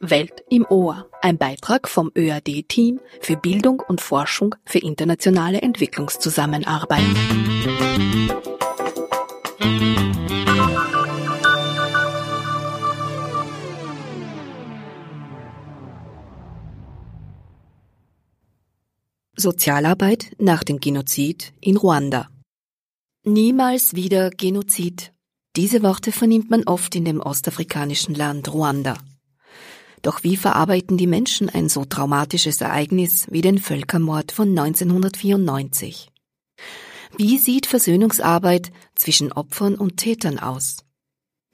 Welt im Ohr, ein Beitrag vom ÖAD-Team für Bildung und Forschung für internationale Entwicklungszusammenarbeit. Sozialarbeit nach dem Genozid in Ruanda. Niemals wieder Genozid. Diese Worte vernimmt man oft in dem ostafrikanischen Land Ruanda. Doch wie verarbeiten die Menschen ein so traumatisches Ereignis wie den Völkermord von 1994? Wie sieht Versöhnungsarbeit zwischen Opfern und Tätern aus?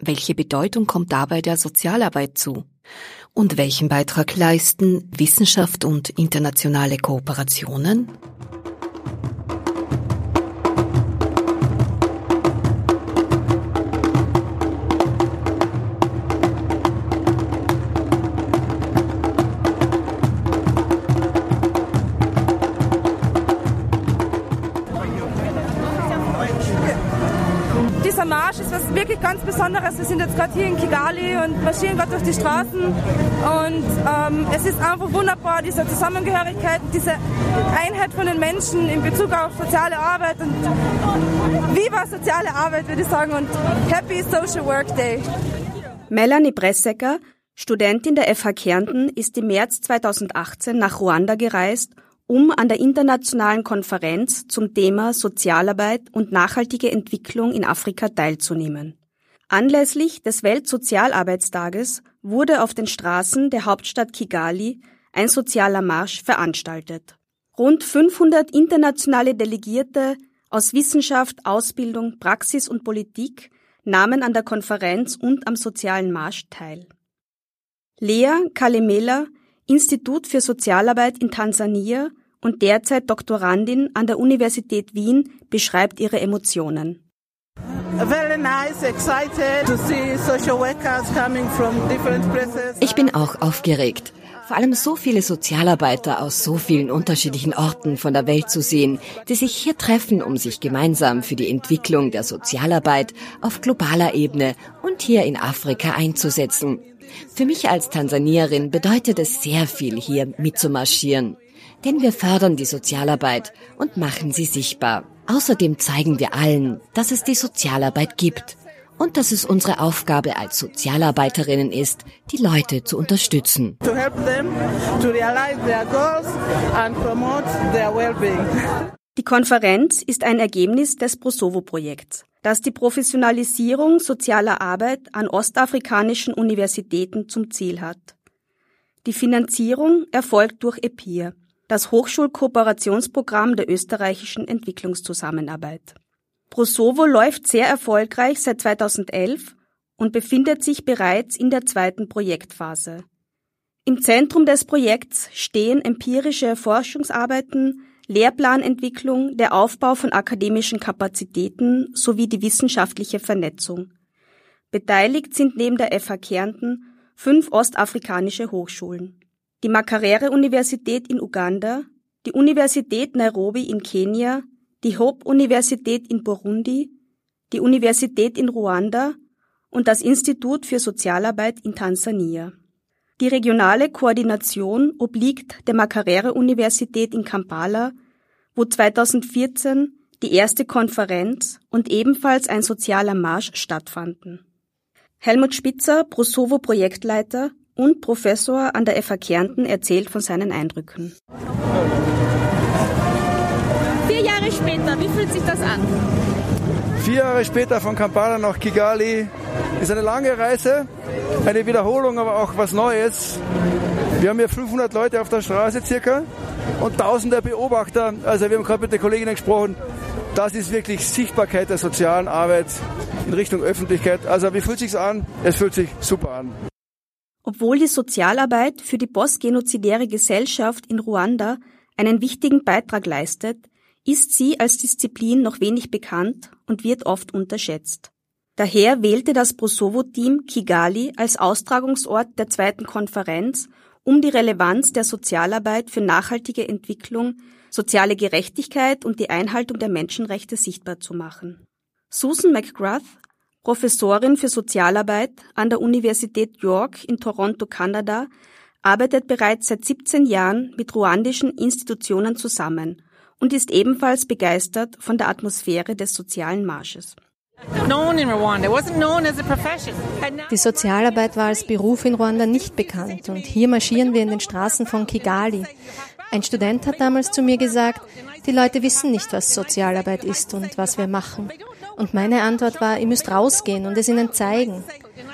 Welche Bedeutung kommt dabei der Sozialarbeit zu? Und welchen Beitrag leisten Wissenschaft und internationale Kooperationen? Besonderes. Wir sind jetzt gerade hier in Kigali und marschieren gerade durch die Straßen. Und ähm, es ist einfach wunderbar, diese Zusammengehörigkeit, diese Einheit von den Menschen in Bezug auf soziale Arbeit. Und viva soziale Arbeit, würde ich sagen. Und Happy Social Work Day. Melanie Bressecker, Studentin der FH Kärnten, ist im März 2018 nach Ruanda gereist um an der internationalen Konferenz zum Thema Sozialarbeit und nachhaltige Entwicklung in Afrika teilzunehmen. Anlässlich des Weltsozialarbeitstages wurde auf den Straßen der Hauptstadt Kigali ein sozialer Marsch veranstaltet. Rund 500 internationale Delegierte aus Wissenschaft, Ausbildung, Praxis und Politik nahmen an der Konferenz und am sozialen Marsch teil. Lea Kalemela, Institut für Sozialarbeit in Tansania und derzeit Doktorandin an der Universität Wien, beschreibt ihre Emotionen. Ich bin auch aufgeregt. Vor allem so viele Sozialarbeiter aus so vielen unterschiedlichen Orten von der Welt zu sehen, die sich hier treffen, um sich gemeinsam für die Entwicklung der Sozialarbeit auf globaler Ebene und hier in Afrika einzusetzen. Für mich als Tansanierin bedeutet es sehr viel, hier mitzumarschieren denn wir fördern die Sozialarbeit und machen sie sichtbar. Außerdem zeigen wir allen, dass es die Sozialarbeit gibt und dass es unsere Aufgabe als Sozialarbeiterinnen ist, die Leute zu unterstützen. Die Konferenz ist ein Ergebnis des Prosovo-Projekts, das die Professionalisierung sozialer Arbeit an ostafrikanischen Universitäten zum Ziel hat. Die Finanzierung erfolgt durch EPIR, das Hochschulkooperationsprogramm der österreichischen Entwicklungszusammenarbeit. Prosovo läuft sehr erfolgreich seit 2011 und befindet sich bereits in der zweiten Projektphase. Im Zentrum des Projekts stehen empirische Forschungsarbeiten, Lehrplanentwicklung, der Aufbau von akademischen Kapazitäten sowie die wissenschaftliche Vernetzung. Beteiligt sind neben der FH Kärnten fünf ostafrikanische Hochschulen die Makerere-Universität in Uganda, die Universität Nairobi in Kenia, die Hope-Universität in Burundi, die Universität in Ruanda und das Institut für Sozialarbeit in Tansania. Die regionale Koordination obliegt der Makerere-Universität in Kampala, wo 2014 die erste Konferenz und ebenfalls ein sozialer Marsch stattfanden. Helmut Spitzer, Prosovo-Projektleiter, und Professor an der FH Kärnten erzählt von seinen Eindrücken. Vier Jahre später, wie fühlt sich das an? Vier Jahre später von Kampala nach Kigali ist eine lange Reise, eine Wiederholung, aber auch was Neues. Wir haben hier 500 Leute auf der Straße circa und tausende Beobachter. Also wir haben gerade mit den Kolleginnen gesprochen. Das ist wirklich Sichtbarkeit der sozialen Arbeit in Richtung Öffentlichkeit. Also wie fühlt sich's an? Es fühlt sich super an. Obwohl die Sozialarbeit für die postgenozidäre Gesellschaft in Ruanda einen wichtigen Beitrag leistet, ist sie als Disziplin noch wenig bekannt und wird oft unterschätzt. Daher wählte das Prosovo-Team Kigali als Austragungsort der zweiten Konferenz, um die Relevanz der Sozialarbeit für nachhaltige Entwicklung, soziale Gerechtigkeit und die Einhaltung der Menschenrechte sichtbar zu machen. Susan McGrath Professorin für Sozialarbeit an der Universität York in Toronto, Kanada, arbeitet bereits seit 17 Jahren mit ruandischen Institutionen zusammen und ist ebenfalls begeistert von der Atmosphäre des sozialen Marsches. Die Sozialarbeit war als Beruf in Ruanda nicht bekannt und hier marschieren wir in den Straßen von Kigali. Ein Student hat damals zu mir gesagt, die Leute wissen nicht, was Sozialarbeit ist und was wir machen. Und meine Antwort war, ihr müsst rausgehen und es ihnen zeigen.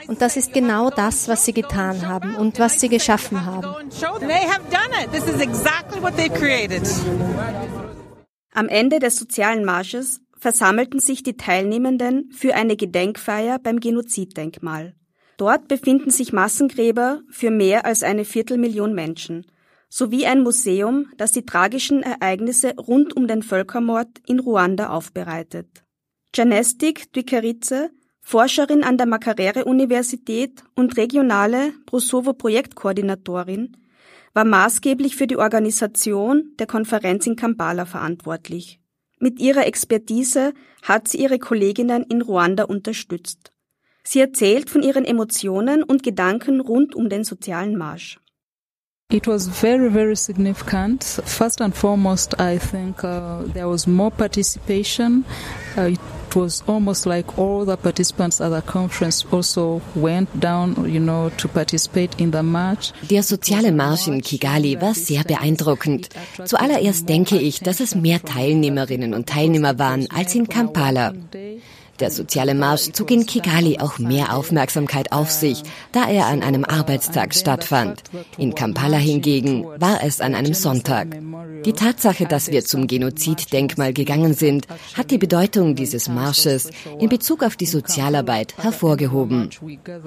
Und das ist genau das, was sie getan haben und was sie geschaffen haben. Am Ende des sozialen Marsches versammelten sich die Teilnehmenden für eine Gedenkfeier beim Genoziddenkmal. Dort befinden sich Massengräber für mehr als eine Viertelmillion Menschen sowie ein Museum, das die tragischen Ereignisse rund um den Völkermord in Ruanda aufbereitet. Janestik Dwikeritze, Forscherin an der Makerere-Universität und regionale Prosovo-Projektkoordinatorin, war maßgeblich für die Organisation der Konferenz in Kampala verantwortlich. Mit ihrer Expertise hat sie ihre Kolleginnen in Ruanda unterstützt. Sie erzählt von ihren Emotionen und Gedanken rund um den sozialen Marsch. It was very, very significant. First and foremost, I think uh, there was more participation. Uh, was almost like all the participants at the conference also went down, you know, to participate in the march. Der soziale Marsch in Kigali war sehr beeindruckend. Zuallererst denke ich, dass es mehr Teilnehmerinnen und Teilnehmer waren als in Kampala. Der soziale Marsch zog in Kigali auch mehr Aufmerksamkeit auf sich, da er an einem Arbeitstag stattfand. In Kampala hingegen war es an einem Sonntag. Die Tatsache, dass wir zum Genoziddenkmal gegangen sind, hat die Bedeutung dieses Marsches in Bezug auf die Sozialarbeit hervorgehoben.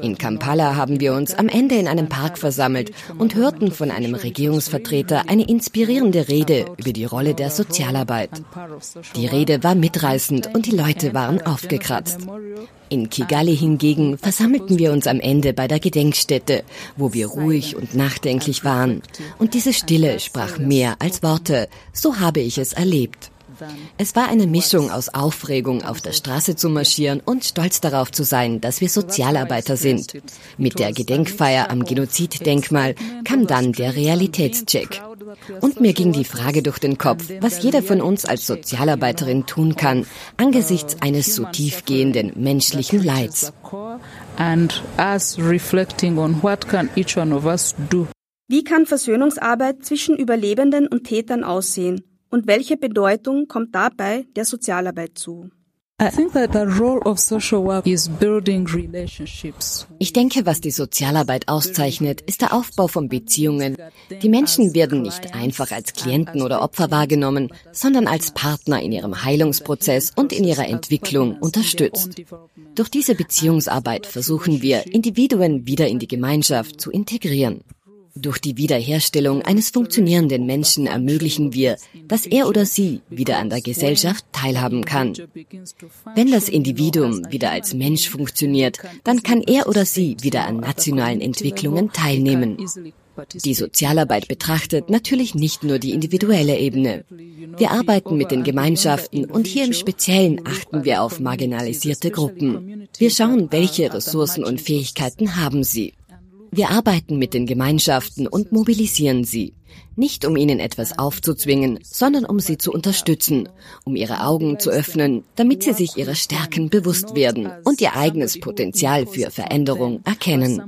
In Kampala haben wir uns am Ende in einem Park versammelt und hörten von einem Regierungsvertreter eine inspirierende Rede über die Rolle der Sozialarbeit. Die Rede war mitreißend und die Leute waren aufgeregt gekratzt. In Kigali hingegen versammelten wir uns am Ende bei der Gedenkstätte, wo wir ruhig und nachdenklich waren. Und diese Stille sprach mehr als Worte. So habe ich es erlebt. Es war eine Mischung aus Aufregung, auf der Straße zu marschieren und stolz darauf zu sein, dass wir Sozialarbeiter sind. Mit der Gedenkfeier am Genoziddenkmal kam dann der Realitätscheck. Und mir ging die Frage durch den Kopf, was jeder von uns als Sozialarbeiterin tun kann, angesichts eines so tiefgehenden menschlichen Leids. Wie kann Versöhnungsarbeit zwischen Überlebenden und Tätern aussehen? Und welche Bedeutung kommt dabei der Sozialarbeit zu? Ich denke, was die Sozialarbeit auszeichnet, ist der Aufbau von Beziehungen. Die Menschen werden nicht einfach als Klienten oder Opfer wahrgenommen, sondern als Partner in ihrem Heilungsprozess und in ihrer Entwicklung unterstützt. Durch diese Beziehungsarbeit versuchen wir, Individuen wieder in die Gemeinschaft zu integrieren. Durch die Wiederherstellung eines funktionierenden Menschen ermöglichen wir, dass er oder sie wieder an der Gesellschaft teilhaben kann. Wenn das Individuum wieder als Mensch funktioniert, dann kann er oder sie wieder an nationalen Entwicklungen teilnehmen. Die Sozialarbeit betrachtet natürlich nicht nur die individuelle Ebene. Wir arbeiten mit den Gemeinschaften und hier im Speziellen achten wir auf marginalisierte Gruppen. Wir schauen, welche Ressourcen und Fähigkeiten haben sie. Wir arbeiten mit den Gemeinschaften und mobilisieren sie. Nicht um ihnen etwas aufzuzwingen, sondern um sie zu unterstützen, um ihre Augen zu öffnen, damit sie sich ihrer Stärken bewusst werden und ihr eigenes Potenzial für Veränderung erkennen.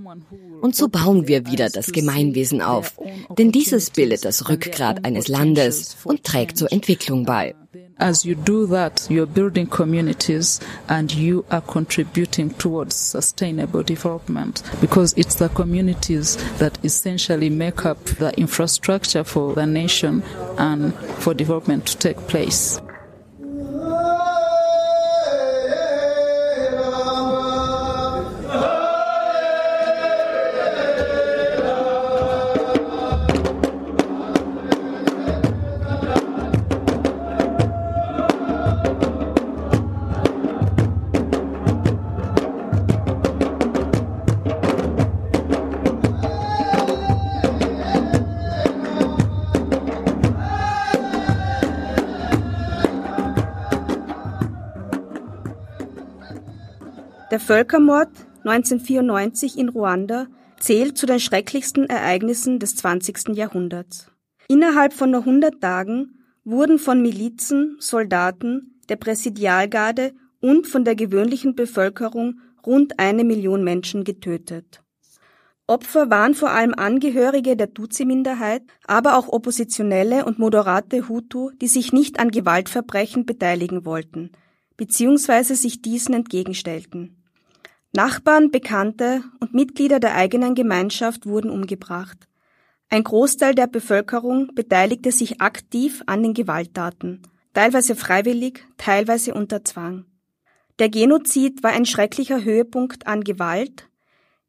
Und so bauen wir wieder das Gemeinwesen auf, denn dieses bildet das Rückgrat eines Landes und trägt zur Entwicklung bei. As you do that, you're building communities and you are contributing towards sustainable development because it's the communities that essentially make up the infrastructure for the nation and for development to take place. Völkermord 1994 in Ruanda zählt zu den schrecklichsten Ereignissen des 20. Jahrhunderts. Innerhalb von nur 100 Tagen wurden von Milizen, Soldaten, der Präsidialgarde und von der gewöhnlichen Bevölkerung rund eine Million Menschen getötet. Opfer waren vor allem Angehörige der Tutsi-Minderheit, aber auch Oppositionelle und moderate Hutu, die sich nicht an Gewaltverbrechen beteiligen wollten, beziehungsweise sich diesen entgegenstellten. Nachbarn, Bekannte und Mitglieder der eigenen Gemeinschaft wurden umgebracht. Ein Großteil der Bevölkerung beteiligte sich aktiv an den Gewalttaten, teilweise freiwillig, teilweise unter Zwang. Der Genozid war ein schrecklicher Höhepunkt an Gewalt,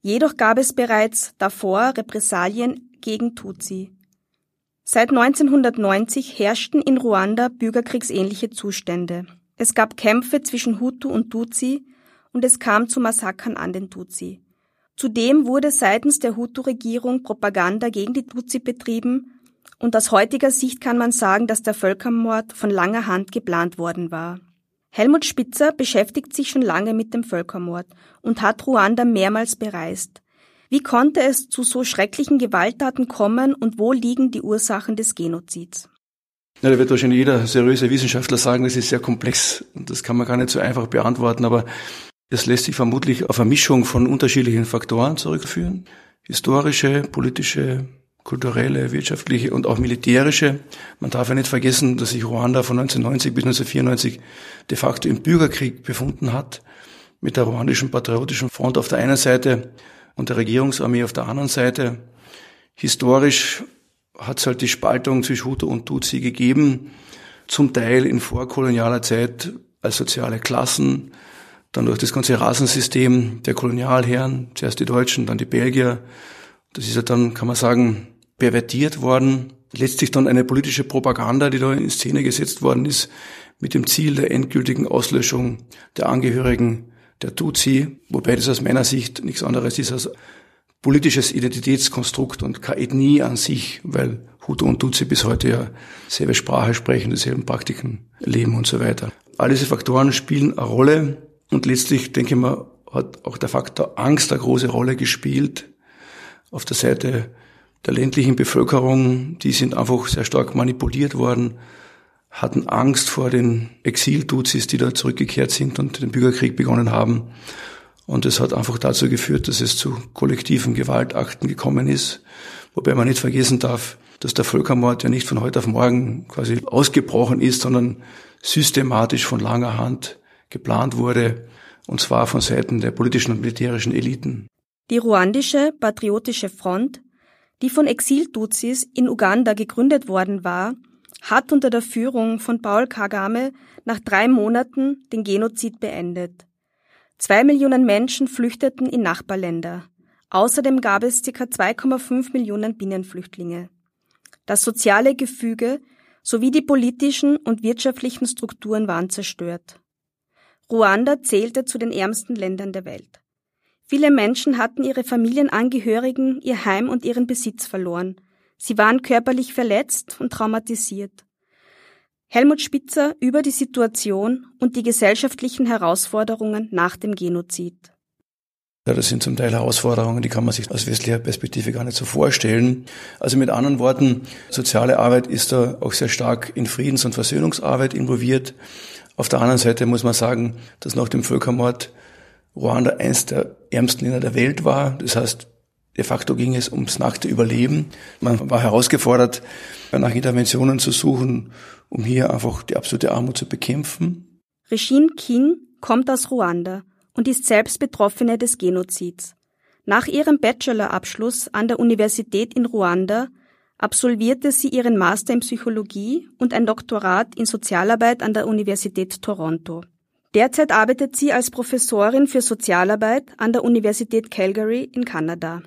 jedoch gab es bereits davor Repressalien gegen Tutsi. Seit 1990 herrschten in Ruanda bürgerkriegsähnliche Zustände. Es gab Kämpfe zwischen Hutu und Tutsi, und es kam zu Massakern an den Tutsi. Zudem wurde seitens der Hutu-Regierung Propaganda gegen die Tutsi betrieben und aus heutiger Sicht kann man sagen, dass der Völkermord von langer Hand geplant worden war. Helmut Spitzer beschäftigt sich schon lange mit dem Völkermord und hat Ruanda mehrmals bereist. Wie konnte es zu so schrecklichen Gewalttaten kommen und wo liegen die Ursachen des Genozids? Ja, da wird wahrscheinlich jeder seriöse Wissenschaftler sagen, das ist sehr komplex und das kann man gar nicht so einfach beantworten, aber es lässt sich vermutlich auf eine Mischung von unterschiedlichen Faktoren zurückführen. Historische, politische, kulturelle, wirtschaftliche und auch militärische. Man darf ja nicht vergessen, dass sich Ruanda von 1990 bis 1994 de facto im Bürgerkrieg befunden hat, mit der ruandischen patriotischen Front auf der einen Seite und der Regierungsarmee auf der anderen Seite. Historisch hat es halt die Spaltung zwischen Hutu und Tutsi gegeben, zum Teil in vorkolonialer Zeit als soziale Klassen, dann durch das ganze Rasensystem der Kolonialherren, zuerst die Deutschen, dann die Belgier. Das ist ja dann, kann man sagen, pervertiert worden. Letztlich dann eine politische Propaganda, die da in Szene gesetzt worden ist, mit dem Ziel der endgültigen Auslöschung der Angehörigen der Tutsi, wobei das aus meiner Sicht nichts anderes ist als politisches Identitätskonstrukt und keine Ethnie an sich, weil Hutu und Tutsi bis heute ja selbe Sprache sprechen, dieselben Praktiken leben und so weiter. All diese Faktoren spielen eine Rolle und letztlich, denke ich mal, hat auch der Faktor Angst eine große Rolle gespielt. Auf der Seite der ländlichen Bevölkerung, die sind einfach sehr stark manipuliert worden, hatten Angst vor den Exil-Tutsis, die da zurückgekehrt sind und den Bürgerkrieg begonnen haben. Und es hat einfach dazu geführt, dass es zu kollektiven Gewaltakten gekommen ist. Wobei man nicht vergessen darf, dass der Völkermord ja nicht von heute auf morgen quasi ausgebrochen ist, sondern systematisch von langer Hand geplant wurde, und zwar von Seiten der politischen und militärischen Eliten. Die ruandische Patriotische Front, die von Exil-Tutsis in Uganda gegründet worden war, hat unter der Führung von Paul Kagame nach drei Monaten den Genozid beendet. Zwei Millionen Menschen flüchteten in Nachbarländer. Außerdem gab es ca. 2,5 Millionen Binnenflüchtlinge. Das soziale Gefüge sowie die politischen und wirtschaftlichen Strukturen waren zerstört. Ruanda zählte zu den ärmsten Ländern der Welt. Viele Menschen hatten ihre Familienangehörigen, ihr Heim und ihren Besitz verloren. Sie waren körperlich verletzt und traumatisiert. Helmut Spitzer über die Situation und die gesellschaftlichen Herausforderungen nach dem Genozid. Ja, das sind zum Teil Herausforderungen, die kann man sich aus westlicher Perspektive gar nicht so vorstellen. Also mit anderen Worten, soziale Arbeit ist da auch sehr stark in Friedens- und Versöhnungsarbeit involviert. Auf der anderen Seite muss man sagen, dass nach dem Völkermord Ruanda eines der ärmsten Länder der Welt war. Das heißt, de facto ging es ums nackte Überleben. Man war herausgefordert, nach Interventionen zu suchen, um hier einfach die absolute Armut zu bekämpfen. Regine King kommt aus Ruanda und ist selbst Betroffene des Genozids. Nach ihrem Bachelorabschluss an der Universität in Ruanda absolvierte sie ihren Master in Psychologie und ein Doktorat in Sozialarbeit an der Universität Toronto. Derzeit arbeitet sie als Professorin für Sozialarbeit an der Universität Calgary in Kanada.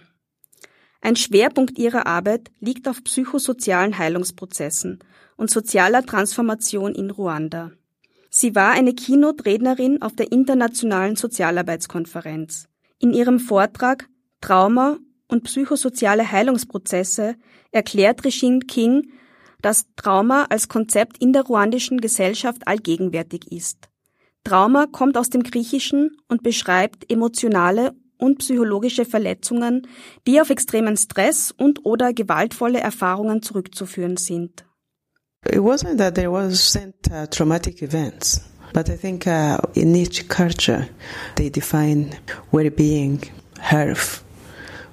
Ein Schwerpunkt ihrer Arbeit liegt auf psychosozialen Heilungsprozessen und sozialer Transformation in Ruanda. Sie war eine Keynote-Rednerin auf der Internationalen Sozialarbeitskonferenz. In ihrem Vortrag Trauma und psychosoziale Heilungsprozesse erklärt Regine King, dass Trauma als Konzept in der ruandischen Gesellschaft allgegenwärtig ist. Trauma kommt aus dem Griechischen und beschreibt emotionale und psychologische Verletzungen, die auf extremen Stress und oder gewaltvolle Erfahrungen zurückzuführen sind. It wasn't that there wasn't uh, traumatic events, but I think uh, in each culture they define well-being, health, healing in different ways.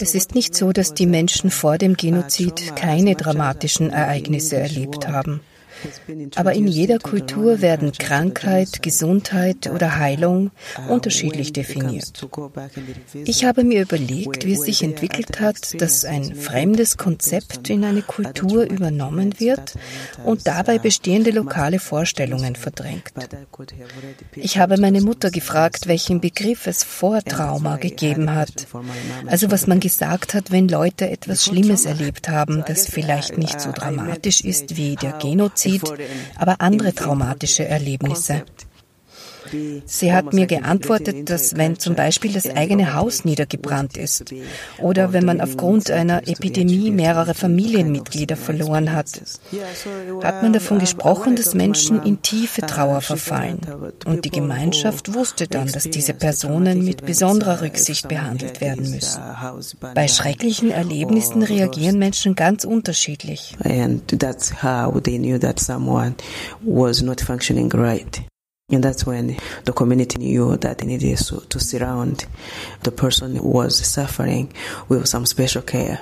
Es ist nicht so, dass die Menschen vor dem Genozid keine dramatischen Ereignisse erlebt haben. Aber in jeder Kultur werden Krankheit, Gesundheit oder Heilung unterschiedlich definiert. Ich habe mir überlegt, wie es sich entwickelt hat, dass ein fremdes Konzept in eine Kultur übernommen wird und dabei bestehende lokale Vorstellungen verdrängt. Ich habe meine Mutter gefragt, welchen Begriff es vor Trauma gegeben hat. Also was man gesagt hat, wenn Leute etwas Schlimmes erlebt haben, das vielleicht nicht so dramatisch ist wie der Genozid Genozid, aber andere traumatische Erlebnisse. Sie hat mir geantwortet, dass wenn zum Beispiel das eigene Haus niedergebrannt ist oder wenn man aufgrund einer Epidemie mehrere Familienmitglieder verloren hat, hat man davon gesprochen, dass Menschen in tiefe Trauer verfallen. Und die Gemeinschaft wusste dann, dass diese Personen mit besonderer Rücksicht behandelt werden müssen. Bei schrecklichen Erlebnissen reagieren Menschen ganz unterschiedlich. And that's how they knew that someone was not functioning right. And that's when the community knew that they needed to, to surround the person who was suffering with some special care.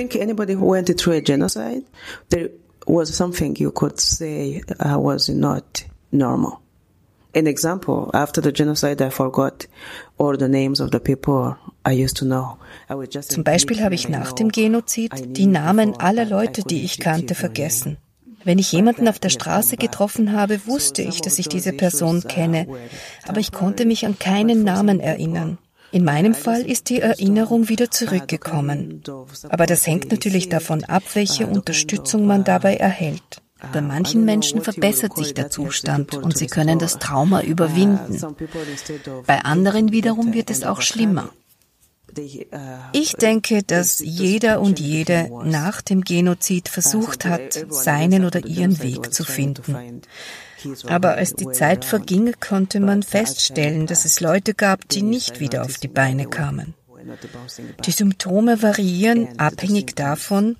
Think anybody who went through a genocide, there was something you could say uh, was not normal. An example, after the genocide, I forgot all the names of the people I used to know. Zum Beispiel habe ich nach dem Genozid die Namen aller Leute, die ich kannte, vergessen. Wenn ich jemanden auf der Straße getroffen habe, wusste ich, dass ich diese Person kenne, aber ich konnte mich an keinen Namen erinnern. In meinem Fall ist die Erinnerung wieder zurückgekommen. Aber das hängt natürlich davon ab, welche Unterstützung man dabei erhält. Bei manchen Menschen verbessert sich der Zustand und sie können das Trauma überwinden. Bei anderen wiederum wird es auch schlimmer. Ich denke, dass jeder und jede nach dem Genozid versucht hat, seinen oder ihren Weg zu finden. Aber als die Zeit verging, konnte man feststellen, dass es Leute gab, die nicht wieder auf die Beine kamen. Die Symptome variieren abhängig davon,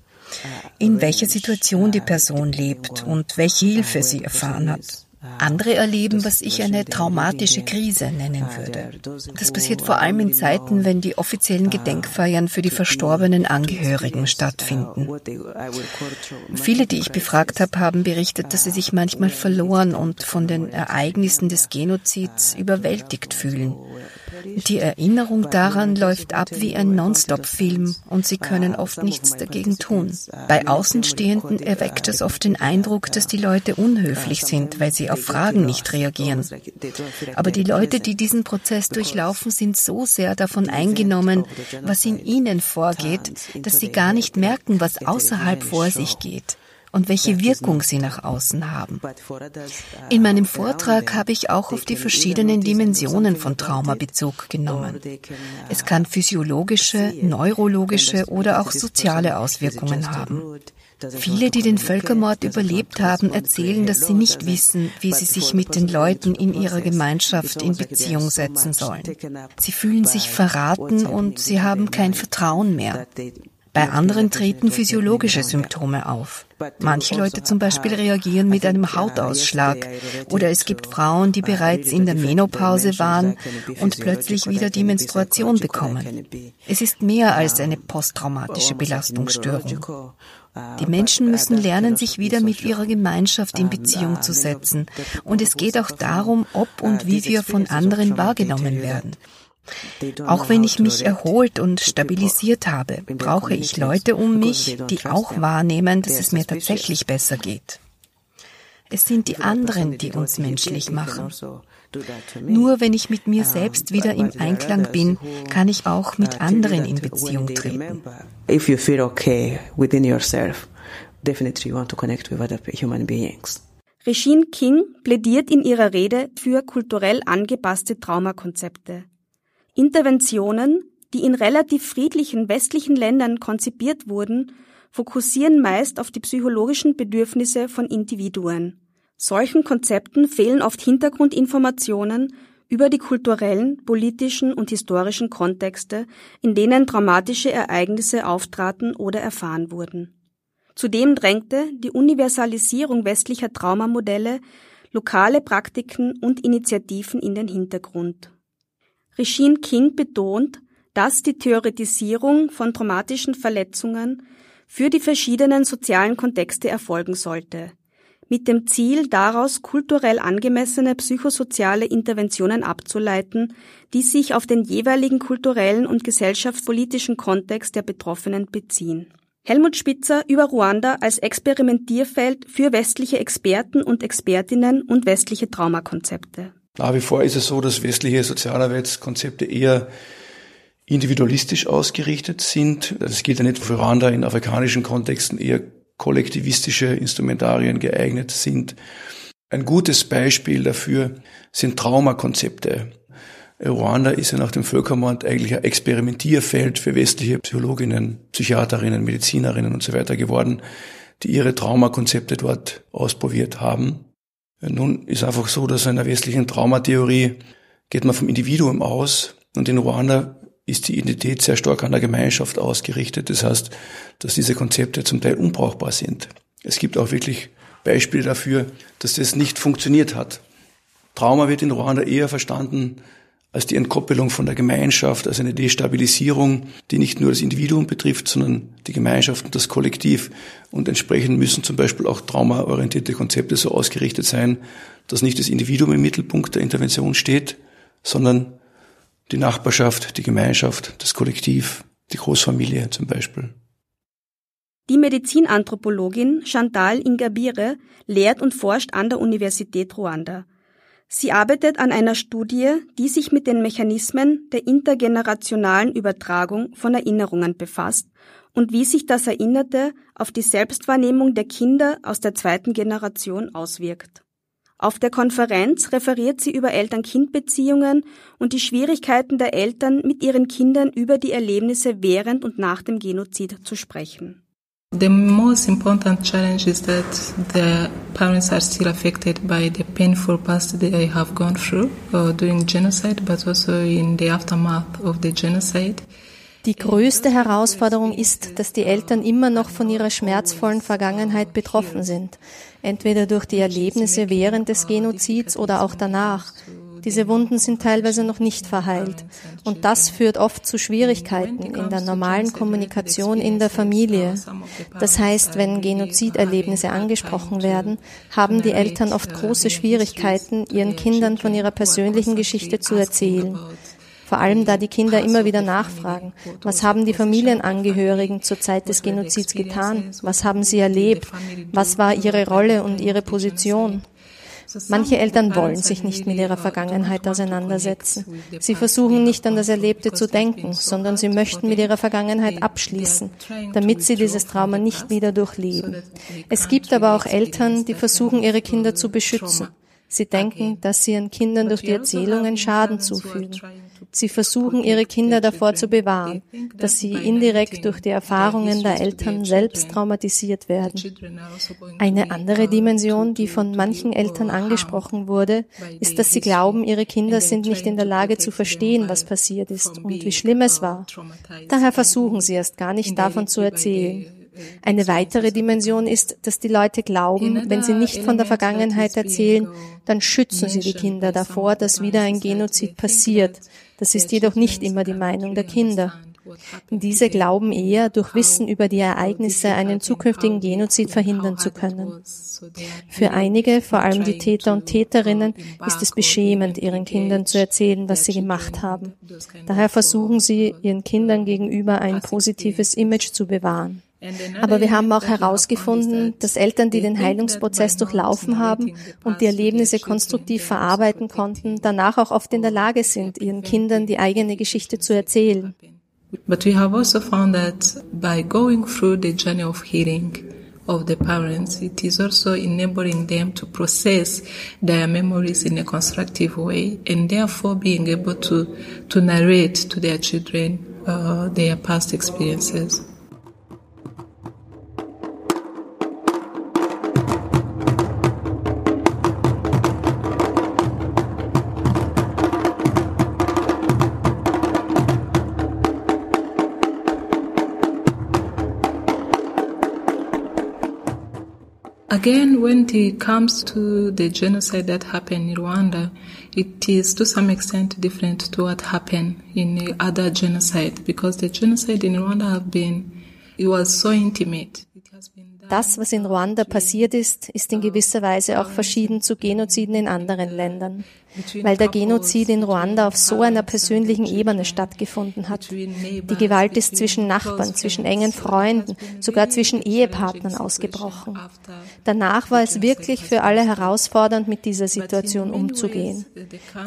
in welcher Situation die Person lebt und welche Hilfe sie erfahren hat. Andere erleben, was ich eine traumatische Krise nennen würde. Das passiert vor allem in Zeiten, wenn die offiziellen Gedenkfeiern für die verstorbenen Angehörigen stattfinden. Viele, die ich befragt habe, haben berichtet, dass sie sich manchmal verloren und von den Ereignissen des Genozids überwältigt fühlen. Die Erinnerung daran läuft ab wie ein Non-Stop-Film und sie können oft nichts dagegen tun. Bei Außenstehenden erweckt es oft den Eindruck, dass die Leute unhöflich sind, weil sie auf Fragen nicht reagieren. Aber die Leute, die diesen Prozess durchlaufen, sind so sehr davon eingenommen, was in ihnen vorgeht, dass sie gar nicht merken, was außerhalb vor sich geht und welche Wirkung sie nach außen haben. In meinem Vortrag habe ich auch auf die verschiedenen Dimensionen von Trauma Bezug genommen. Es kann physiologische, neurologische oder auch soziale Auswirkungen haben. Viele, die den Völkermord überlebt haben, erzählen, dass sie nicht wissen, wie sie sich mit den Leuten in ihrer Gemeinschaft in Beziehung setzen sollen. Sie fühlen sich verraten und sie haben kein Vertrauen mehr. Bei anderen treten physiologische Symptome auf. Manche Leute zum Beispiel reagieren mit einem Hautausschlag oder es gibt Frauen, die bereits in der Menopause waren und plötzlich wieder die Menstruation bekommen. Es ist mehr als eine posttraumatische Belastungsstörung. Die Menschen müssen lernen, sich wieder mit ihrer Gemeinschaft in Beziehung zu setzen. Und es geht auch darum, ob und wie wir von anderen wahrgenommen werden. Auch wenn ich mich erholt und stabilisiert habe, brauche ich Leute um mich, die auch wahrnehmen, dass es mir tatsächlich besser geht. Es sind die anderen, die uns menschlich machen. Nur wenn ich mit mir selbst wieder im Einklang bin, kann ich auch mit anderen in Beziehung treten. If you feel okay within yourself, definitely you want to connect with other human beings. Regine King plädiert in ihrer Rede für kulturell angepasste Traumakonzepte. Interventionen, die in relativ friedlichen westlichen Ländern konzipiert wurden, fokussieren meist auf die psychologischen Bedürfnisse von Individuen. Solchen Konzepten fehlen oft Hintergrundinformationen über die kulturellen, politischen und historischen Kontexte, in denen traumatische Ereignisse auftraten oder erfahren wurden. Zudem drängte die Universalisierung westlicher Traumamodelle lokale Praktiken und Initiativen in den Hintergrund. Regine King betont, dass die Theoretisierung von traumatischen Verletzungen für die verschiedenen sozialen Kontexte erfolgen sollte, mit dem Ziel, daraus kulturell angemessene psychosoziale Interventionen abzuleiten, die sich auf den jeweiligen kulturellen und gesellschaftspolitischen Kontext der Betroffenen beziehen. Helmut Spitzer über Ruanda als Experimentierfeld für westliche Experten und Expertinnen und westliche Traumakonzepte. Nach wie vor ist es so, dass westliche Sozialarbeitskonzepte eher individualistisch ausgerichtet sind. Das gilt ja nicht für Ruanda in afrikanischen Kontexten eher kollektivistische Instrumentarien geeignet sind. Ein gutes Beispiel dafür sind Traumakonzepte. Ruanda ist ja nach dem Völkermord eigentlich ein Experimentierfeld für westliche Psychologinnen, Psychiaterinnen, Medizinerinnen und so weiter geworden, die ihre Traumakonzepte dort ausprobiert haben. Nun ist einfach so, dass in der westlichen Traumatheorie geht man vom Individuum aus und in Ruanda ist die Identität sehr stark an der Gemeinschaft ausgerichtet. Das heißt, dass diese Konzepte zum Teil unbrauchbar sind. Es gibt auch wirklich Beispiele dafür, dass das nicht funktioniert hat. Trauma wird in Ruanda eher verstanden als die Entkoppelung von der Gemeinschaft, als eine Destabilisierung, die nicht nur das Individuum betrifft, sondern die Gemeinschaft und das Kollektiv. Und entsprechend müssen zum Beispiel auch traumaorientierte Konzepte so ausgerichtet sein, dass nicht das Individuum im Mittelpunkt der Intervention steht, sondern die Nachbarschaft, die Gemeinschaft, das Kollektiv, die Großfamilie zum Beispiel. Die Medizinanthropologin Chantal Ingabire lehrt und forscht an der Universität Ruanda. Sie arbeitet an einer Studie, die sich mit den Mechanismen der intergenerationalen Übertragung von Erinnerungen befasst und wie sich das Erinnerte auf die Selbstwahrnehmung der Kinder aus der zweiten Generation auswirkt. Auf der Konferenz referiert sie über Eltern-Kind-Beziehungen und die Schwierigkeiten der Eltern, mit ihren Kindern über die Erlebnisse während und nach dem Genozid zu sprechen. The most important challenge is that the parents are still affected by the painful past they have gone through uh, during genocide, but also in the aftermath of the genocide. Die größte Herausforderung ist, dass die Eltern immer noch von ihrer schmerzvollen Vergangenheit betroffen sind, entweder durch die Erlebnisse während des Genozids oder auch danach. Diese Wunden sind teilweise noch nicht verheilt. Und das führt oft zu Schwierigkeiten in der normalen Kommunikation in der Familie. Das heißt, wenn Genoziderlebnisse angesprochen werden, haben die Eltern oft große Schwierigkeiten, ihren Kindern von ihrer persönlichen Geschichte zu erzählen. Vor allem da die Kinder immer wieder nachfragen, was haben die Familienangehörigen zur Zeit des Genozids getan? Was haben sie erlebt? Was war ihre Rolle und ihre Position? Manche Eltern wollen sich nicht mit ihrer Vergangenheit auseinandersetzen. Sie versuchen nicht an das Erlebte zu denken, sondern sie möchten mit ihrer Vergangenheit abschließen, damit sie dieses Trauma nicht wieder durchleben. Es gibt aber auch Eltern, die versuchen, ihre Kinder zu beschützen. Sie denken, dass sie ihren Kindern durch die Erzählungen Schaden zufügen. Sie versuchen, ihre Kinder davor zu bewahren, dass sie indirekt durch die Erfahrungen der Eltern selbst traumatisiert werden. Eine andere Dimension, die von manchen Eltern angesprochen wurde, ist, dass sie glauben, ihre Kinder sind nicht in der Lage zu verstehen, was passiert ist und wie schlimm es war. Daher versuchen sie erst gar nicht davon zu erzählen. Eine weitere Dimension ist, dass die Leute glauben, wenn sie nicht von der Vergangenheit erzählen, dann schützen sie die Kinder davor, dass wieder ein Genozid passiert. Das ist jedoch nicht immer die Meinung der Kinder. Diese glauben eher, durch Wissen über die Ereignisse einen zukünftigen Genozid verhindern zu können. Für einige, vor allem die Täter und Täterinnen, ist es beschämend, ihren Kindern zu erzählen, was sie gemacht haben. Daher versuchen sie, ihren Kindern gegenüber ein positives Image zu bewahren. Aber wir haben auch herausgefunden, dass Eltern, die den Heilungsprozess durchlaufen haben und die Erlebnisse konstruktiv verarbeiten konnten, danach auch oft in der Lage sind, ihren Kindern die eigene Geschichte zu erzählen. But we have also found that by going through the journey of healing, of the parents. It is also enabling them to process their memories in a constructive way and therefore being able to, to narrate to their children uh, their past experiences. Again, when it comes to the genocide that happened in Rwanda, it is to some extent different to what happened in the other genocide because the genocide in Rwanda have been, it was so intimate. Das, was in Ruanda passiert ist, ist in gewisser Weise auch verschieden zu Genoziden in anderen Ländern weil der Genozid in Ruanda auf so einer persönlichen Ebene stattgefunden hat. Die Gewalt ist zwischen Nachbarn, zwischen engen Freunden, sogar zwischen Ehepartnern ausgebrochen. Danach war es wirklich für alle herausfordernd, mit dieser Situation umzugehen.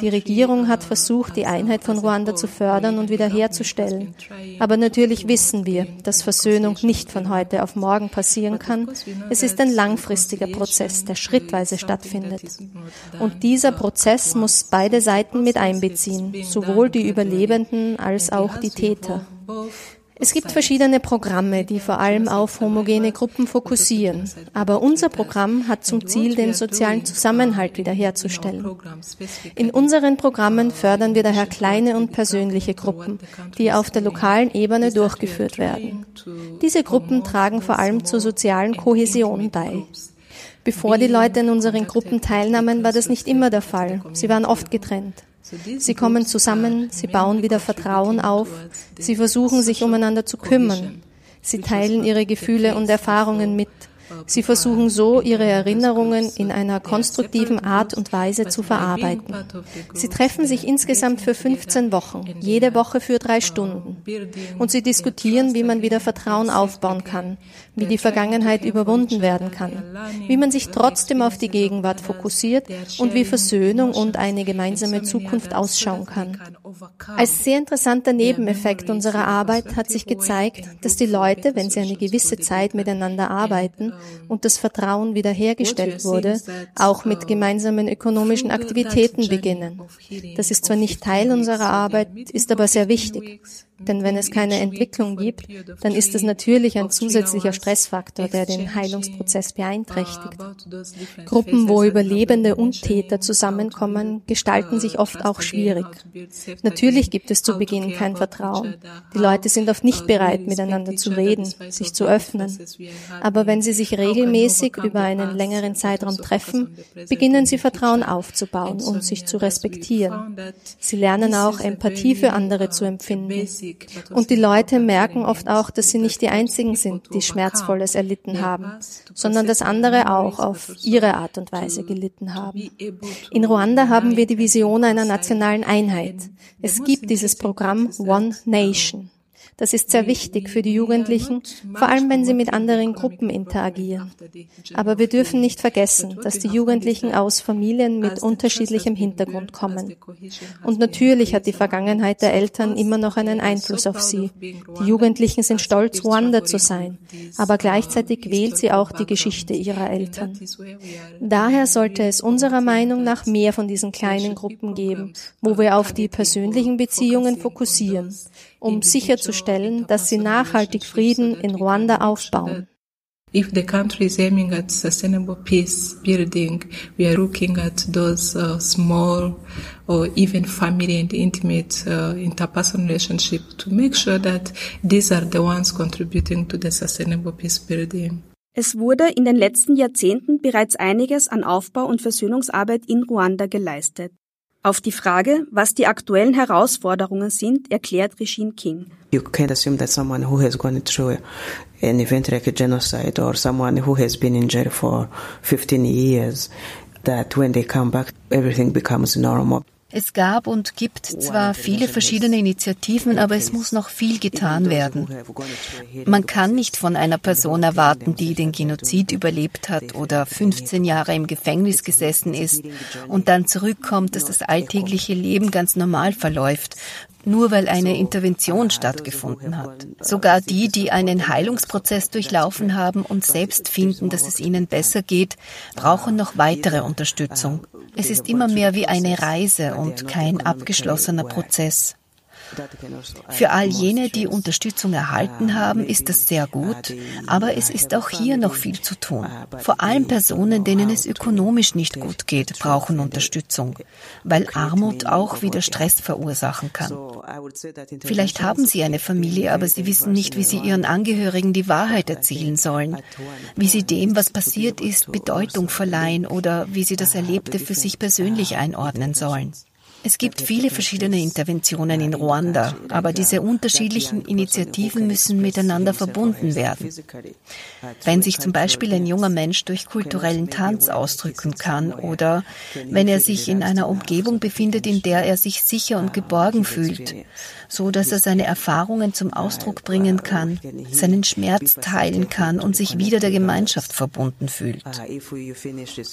Die Regierung hat versucht, die Einheit von Ruanda zu fördern und wiederherzustellen. Aber natürlich wissen wir, dass Versöhnung nicht von heute auf morgen passieren kann. Es ist ein langfristiger Prozess, der schrittweise stattfindet. Und dieser Prozess muss beide Seiten mit einbeziehen, sowohl die Überlebenden als auch die Täter. Es gibt verschiedene Programme, die vor allem auf homogene Gruppen fokussieren. Aber unser Programm hat zum Ziel, den sozialen Zusammenhalt wiederherzustellen. In unseren Programmen fördern wir daher kleine und persönliche Gruppen, die auf der lokalen Ebene durchgeführt werden. Diese Gruppen tragen vor allem zur sozialen Kohäsion bei. Bevor die Leute in unseren Gruppen teilnahmen, war das nicht immer der Fall. Sie waren oft getrennt. Sie kommen zusammen, sie bauen wieder Vertrauen auf, sie versuchen sich umeinander zu kümmern, sie teilen ihre Gefühle und Erfahrungen mit Sie versuchen so, ihre Erinnerungen in einer konstruktiven Art und Weise zu verarbeiten. Sie treffen sich insgesamt für 15 Wochen, jede Woche für drei Stunden. Und sie diskutieren, wie man wieder Vertrauen aufbauen kann, wie die Vergangenheit überwunden werden kann, wie man sich trotzdem auf die Gegenwart fokussiert und wie Versöhnung und eine gemeinsame Zukunft ausschauen kann. Als sehr interessanter Nebeneffekt unserer Arbeit hat sich gezeigt, dass die Leute, wenn sie eine gewisse Zeit miteinander arbeiten, und das Vertrauen wiederhergestellt wurde, auch mit gemeinsamen ökonomischen Aktivitäten beginnen. Das ist zwar nicht Teil unserer Arbeit, ist aber sehr wichtig. Denn wenn es keine Entwicklung gibt, dann ist es natürlich ein zusätzlicher Stressfaktor, der den Heilungsprozess beeinträchtigt. Gruppen, wo Überlebende und Täter zusammenkommen, gestalten sich oft auch schwierig. Natürlich gibt es zu Beginn kein Vertrauen. Die Leute sind oft nicht bereit, miteinander zu reden, sich zu öffnen. Aber wenn sie sich regelmäßig über einen längeren Zeitraum treffen, beginnen sie Vertrauen aufzubauen und sich zu respektieren. Sie lernen auch Empathie für andere zu empfinden und die Leute merken oft auch, dass sie nicht die Einzigen sind, die Schmerzvolles erlitten haben, sondern dass andere auch auf ihre Art und Weise gelitten haben. In Ruanda haben wir die Vision einer nationalen Einheit. Es gibt dieses Programm One Nation. Das ist sehr wichtig für die Jugendlichen, vor allem wenn sie mit anderen Gruppen interagieren. Aber wir dürfen nicht vergessen, dass die Jugendlichen aus Familien mit unterschiedlichem Hintergrund kommen. Und natürlich hat die Vergangenheit der Eltern immer noch einen Einfluss auf sie. Die Jugendlichen sind stolz, Ruanda zu sein, aber gleichzeitig wählt sie auch die Geschichte ihrer Eltern. Daher sollte es unserer Meinung nach mehr von diesen kleinen Gruppen geben, wo wir auf die persönlichen Beziehungen fokussieren um sicherzustellen, dass sie nachhaltig Frieden in Ruanda aufbauen. If the country is aiming at sustainable peace building, we are looking at those uh, small or even family and intimate uh, interpersonal relationship to make sure that these are the ones contributing to the sustainable peace building. Es wurde in den letzten Jahrzehnten bereits einiges an Aufbau- und Versöhnungsarbeit in Ruanda geleistet. Auf die Frage, was die aktuellen Herausforderungen sind, erklärt Regine King. You can't assume that someone who has gone through an event like a genocide or someone who has been in jail for 15 years, that when they come back, everything becomes normal. Es gab und gibt zwar viele verschiedene Initiativen, aber es muss noch viel getan werden. Man kann nicht von einer Person erwarten, die den Genozid überlebt hat oder 15 Jahre im Gefängnis gesessen ist und dann zurückkommt, dass das alltägliche Leben ganz normal verläuft, nur weil eine Intervention stattgefunden hat. Sogar die, die einen Heilungsprozess durchlaufen haben und selbst finden, dass es ihnen besser geht, brauchen noch weitere Unterstützung. Es ist immer mehr wie eine Reise und kein abgeschlossener Prozess. Für all jene, die Unterstützung erhalten haben, ist das sehr gut, aber es ist auch hier noch viel zu tun. Vor allem Personen, denen es ökonomisch nicht gut geht, brauchen Unterstützung, weil Armut auch wieder Stress verursachen kann. Vielleicht haben sie eine Familie, aber sie wissen nicht, wie sie ihren Angehörigen die Wahrheit erzählen sollen, wie sie dem, was passiert ist, Bedeutung verleihen oder wie sie das Erlebte für sich persönlich einordnen sollen. Es gibt viele verschiedene Interventionen in Ruanda, aber diese unterschiedlichen Initiativen müssen miteinander verbunden werden. Wenn sich zum Beispiel ein junger Mensch durch kulturellen Tanz ausdrücken kann oder wenn er sich in einer Umgebung befindet, in der er sich sicher und geborgen fühlt, so dass er seine Erfahrungen zum Ausdruck bringen kann, seinen Schmerz teilen kann und sich wieder der Gemeinschaft verbunden fühlt.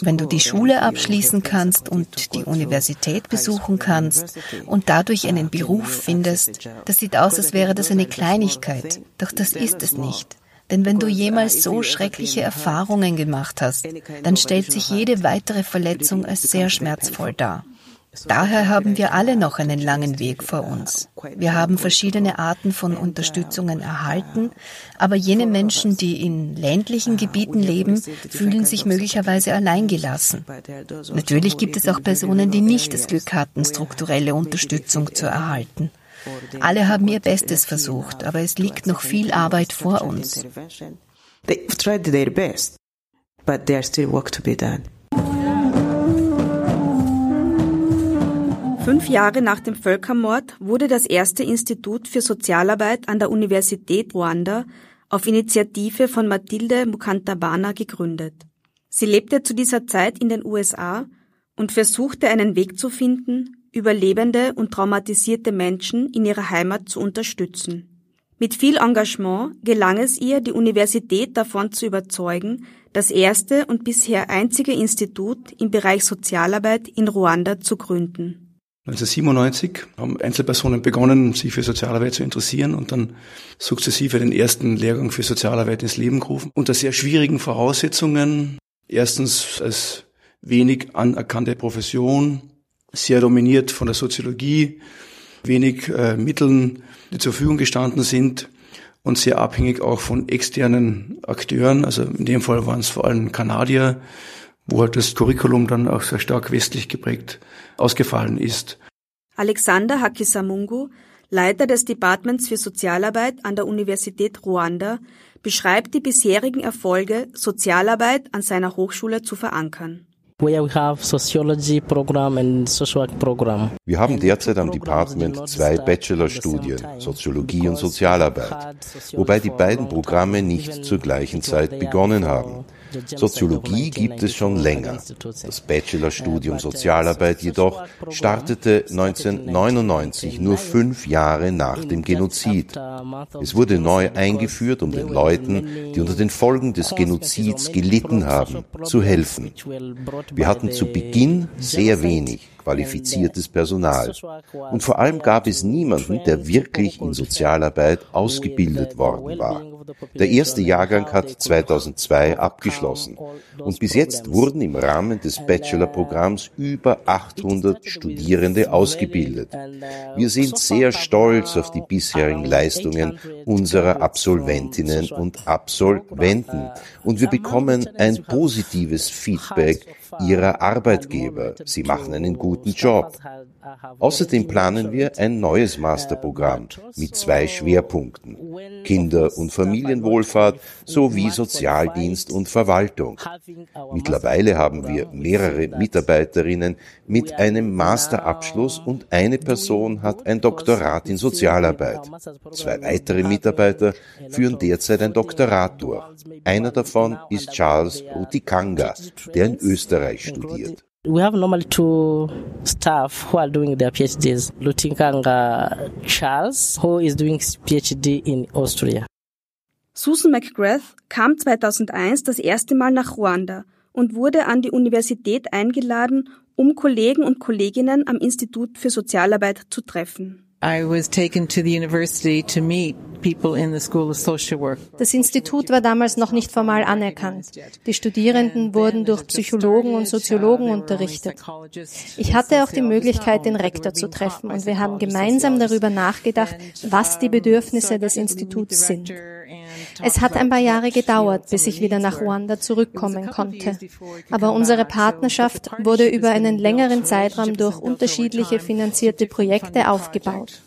Wenn du die Schule abschließen kannst und die Universität besuchen kannst und dadurch einen Beruf findest, das sieht aus, als wäre das eine Kleinigkeit, doch das ist es nicht. Denn wenn du jemals so schreckliche Erfahrungen gemacht hast, dann stellt sich jede weitere Verletzung als sehr schmerzvoll dar. Daher haben wir alle noch einen langen Weg vor uns. Wir haben verschiedene Arten von Unterstützungen erhalten, aber jene Menschen, die in ländlichen Gebieten leben, fühlen sich möglicherweise alleingelassen. Natürlich gibt es auch Personen, die nicht das Glück hatten, strukturelle Unterstützung zu erhalten. Alle haben ihr Bestes versucht, aber es liegt noch viel Arbeit vor uns. They've tried their best, but there's still work to be done. Fünf Jahre nach dem Völkermord wurde das erste Institut für Sozialarbeit an der Universität Ruanda auf Initiative von Mathilde Mukantabana gegründet. Sie lebte zu dieser Zeit in den USA und versuchte einen Weg zu finden, überlebende und traumatisierte Menschen in ihrer Heimat zu unterstützen. Mit viel Engagement gelang es ihr, die Universität davon zu überzeugen, das erste und bisher einzige Institut im Bereich Sozialarbeit in Ruanda zu gründen. 1997 haben Einzelpersonen begonnen, sich für Sozialarbeit zu interessieren und dann sukzessive den ersten Lehrgang für Sozialarbeit ins Leben gerufen. Unter sehr schwierigen Voraussetzungen. Erstens als wenig anerkannte Profession, sehr dominiert von der Soziologie, wenig äh, Mitteln, die zur Verfügung gestanden sind und sehr abhängig auch von externen Akteuren. Also in dem Fall waren es vor allem Kanadier, wo halt das Curriculum dann auch sehr stark westlich geprägt ausgefallen ist. Alexander Hakisamungu, Leiter des Departments für Sozialarbeit an der Universität Ruanda, beschreibt die bisherigen Erfolge, Sozialarbeit an seiner Hochschule zu verankern. Wir haben derzeit am Department zwei Bachelorstudien, Soziologie und Sozialarbeit, wobei die beiden Programme nicht zur gleichen Zeit begonnen haben. Soziologie gibt es schon länger. Das Bachelorstudium Sozialarbeit jedoch startete 1999, nur fünf Jahre nach dem Genozid. Es wurde neu eingeführt, um den Leuten, die unter den Folgen des Genozids gelitten haben, zu helfen. Wir hatten zu Beginn sehr wenig qualifiziertes Personal. Und vor allem gab es niemanden, der wirklich in Sozialarbeit ausgebildet worden war. Der erste Jahrgang hat 2002 abgeschlossen und bis jetzt wurden im Rahmen des Bachelorprogramms über 800 Studierende ausgebildet. Wir sind sehr stolz auf die bisherigen Leistungen unserer Absolventinnen und Absolventen und wir bekommen ein positives Feedback ihrer Arbeitgeber. Sie machen einen guten Job. Außerdem planen wir ein neues Masterprogramm mit zwei Schwerpunkten. Kinder- und Familienwohlfahrt sowie Sozialdienst und Verwaltung. Mittlerweile haben wir mehrere Mitarbeiterinnen mit einem Masterabschluss und eine Person hat ein Doktorat in Sozialarbeit. Zwei weitere Mitarbeiter führen derzeit ein Doktorat durch. Einer davon ist Charles Rutikanga, der in Österreich studiert. We have normally two staff who are doing their PhDs. Lutinkanga Charles, who is doing his PhD in Austria. Susan McGrath kam 2001 das erste Mal nach Ruanda und wurde an die Universität eingeladen, um Kollegen und Kolleginnen am Institut für Sozialarbeit zu treffen. Das Institut war damals noch nicht formal anerkannt. Die Studierenden wurden durch Psychologen und Soziologen unterrichtet. Ich hatte auch die Möglichkeit, den Rektor zu treffen und wir haben gemeinsam darüber nachgedacht, was die Bedürfnisse des Instituts sind. Es hat ein paar Jahre gedauert, bis ich wieder nach Ruanda zurückkommen konnte. Aber unsere Partnerschaft wurde über einen längeren Zeitraum durch unterschiedliche finanzierte Projekte aufgebaut.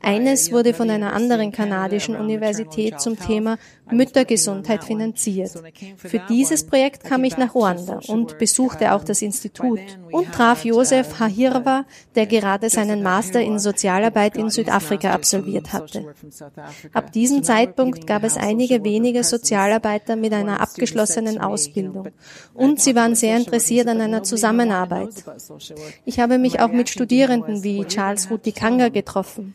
Eines wurde von einer anderen kanadischen Universität zum Thema Müttergesundheit finanziert. Für dieses Projekt kam ich nach Ruanda und besuchte auch das Institut und traf Josef Hahirwa, der gerade seinen Master in Sozialarbeit in Südafrika absolviert hatte. Ab diesem Zeitpunkt gab es einige wenige Sozialarbeiter mit einer abgeschlossenen Ausbildung und sie waren sehr interessiert an einer Zusammenarbeit. Ich habe mich auch mit Studierenden wie Charles Rutikanga getroffen.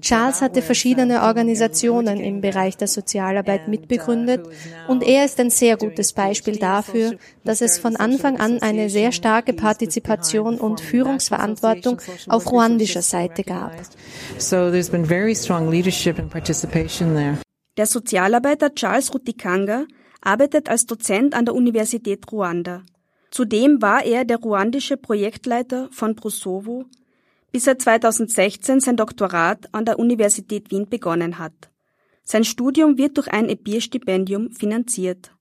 Charles hatte verschiedene Organisationen im Bereich der Sozialarbeit mitbegründet und er ist ein sehr gutes Beispiel dafür, dass es von Anfang an eine sehr starke Partizipation und Führungsverantwortung auf ruandischer Seite gab. Der Sozialarbeiter Charles Rutikanga arbeitet als Dozent an der Universität Ruanda. Zudem war er der ruandische Projektleiter von Prosovo, bis er 2016 sein Doktorat an der Universität Wien begonnen hat. Sein Studium wird durch ein EPIR-Stipendium finanziert.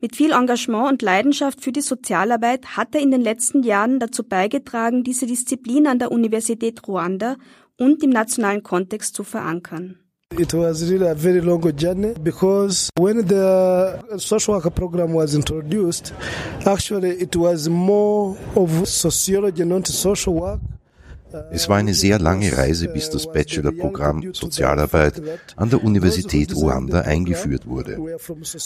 Mit viel Engagement und Leidenschaft für die Sozialarbeit hat er in den letzten Jahren dazu beigetragen, diese Disziplin an der Universität Ruanda und im nationalen Kontext zu verankern. It was really a very long journey because when the social worker program was introduced, actually it was more of sociology, not social work. Es war eine sehr lange Reise, bis das Bachelorprogramm Sozialarbeit an der Universität Ruanda eingeführt wurde.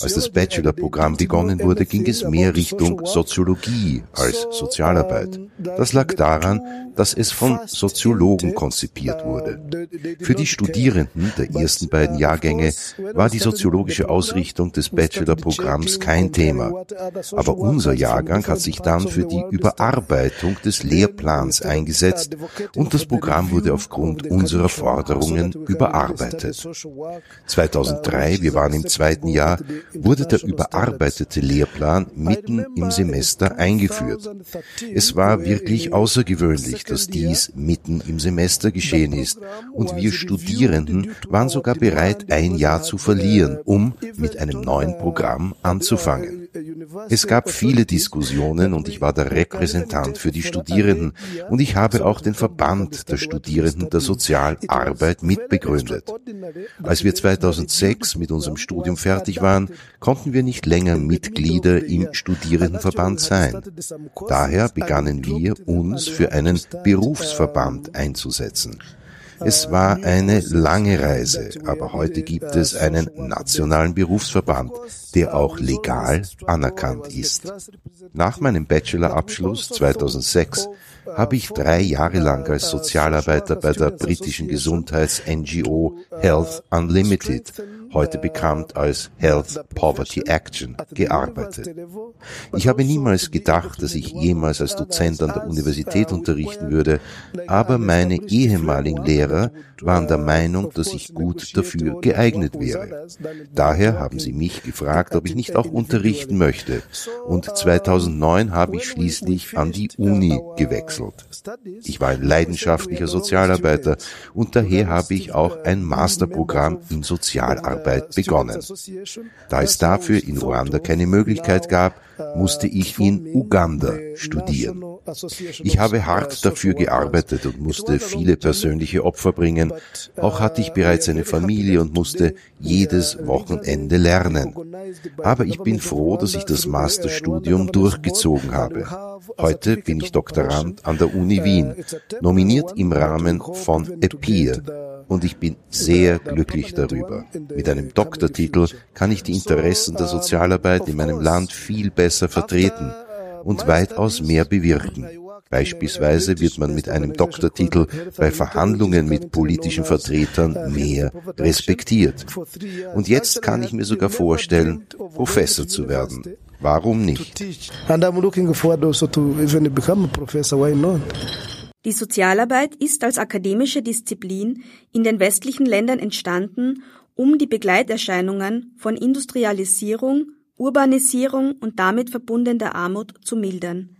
Als das Bachelorprogramm begonnen wurde, ging es mehr Richtung Soziologie als Sozialarbeit. Das lag daran, dass es von Soziologen konzipiert wurde. Für die Studierenden der ersten beiden Jahrgänge war die soziologische Ausrichtung des Bachelorprogramms kein Thema. Aber unser Jahrgang hat sich dann für die Überarbeitung des Lehrplans eingesetzt und das Programm wurde aufgrund unserer Forderungen überarbeitet. 2003, wir waren im zweiten Jahr, wurde der überarbeitete Lehrplan mitten im Semester eingeführt. Es war wirklich außergewöhnlich, dass dies mitten im Semester geschehen ist und wir Studierenden waren sogar bereit, ein Jahr zu verlieren, um mit einem neuen Programm anzufangen. Es gab viele Diskussionen und ich war der Repräsentant für die Studierenden und ich habe auch den Verband der Studierenden der Sozialarbeit mitbegründet. Als wir 2006 mit unserem Studium fertig waren, konnten wir nicht länger Mitglieder im Studierendenverband sein. Daher begannen wir, uns für einen Berufsverband einzusetzen. Es war eine lange Reise, aber heute gibt es einen nationalen Berufsverband, der auch legal anerkannt ist. Nach meinem Bachelorabschluss 2006 habe ich drei Jahre lang als Sozialarbeiter bei der britischen Gesundheits-NGO Health Unlimited, heute bekannt als Health Poverty Action, gearbeitet. Ich habe niemals gedacht, dass ich jemals als Dozent an der Universität unterrichten würde, aber meine ehemaligen Lehrer waren der Meinung, dass ich gut dafür geeignet wäre. Daher haben sie mich gefragt, ob ich nicht auch unterrichten möchte. Und 2009 habe ich schließlich an die Uni gewechselt gewechselt. Ich war ein leidenschaftlicher Sozialarbeiter und daher habe ich auch ein Masterprogramm in Sozialarbeit begonnen. Da es dafür in Ruanda keine Möglichkeit gab, musste ich in Uganda studieren. Ich habe hart dafür gearbeitet und musste viele persönliche Opfer bringen. Auch hatte ich bereits eine Familie und musste jedes Wochenende lernen. Aber ich bin froh, dass ich das Masterstudium durchgezogen habe. Heute bin ich Doktorand an der Uni Wien, nominiert im Rahmen von EPIR und ich bin sehr glücklich darüber. Mit einem Doktortitel kann ich die Interessen der Sozialarbeit in meinem Land viel besser vertreten und weitaus mehr bewirken. Beispielsweise wird man mit einem Doktortitel bei Verhandlungen mit politischen Vertretern mehr respektiert. Und jetzt kann ich mir sogar vorstellen, Professor zu werden. Warum nicht? Die Sozialarbeit ist als akademische Disziplin in den westlichen Ländern entstanden, um die Begleiterscheinungen von Industrialisierung, Urbanisierung und damit verbundener Armut zu mildern.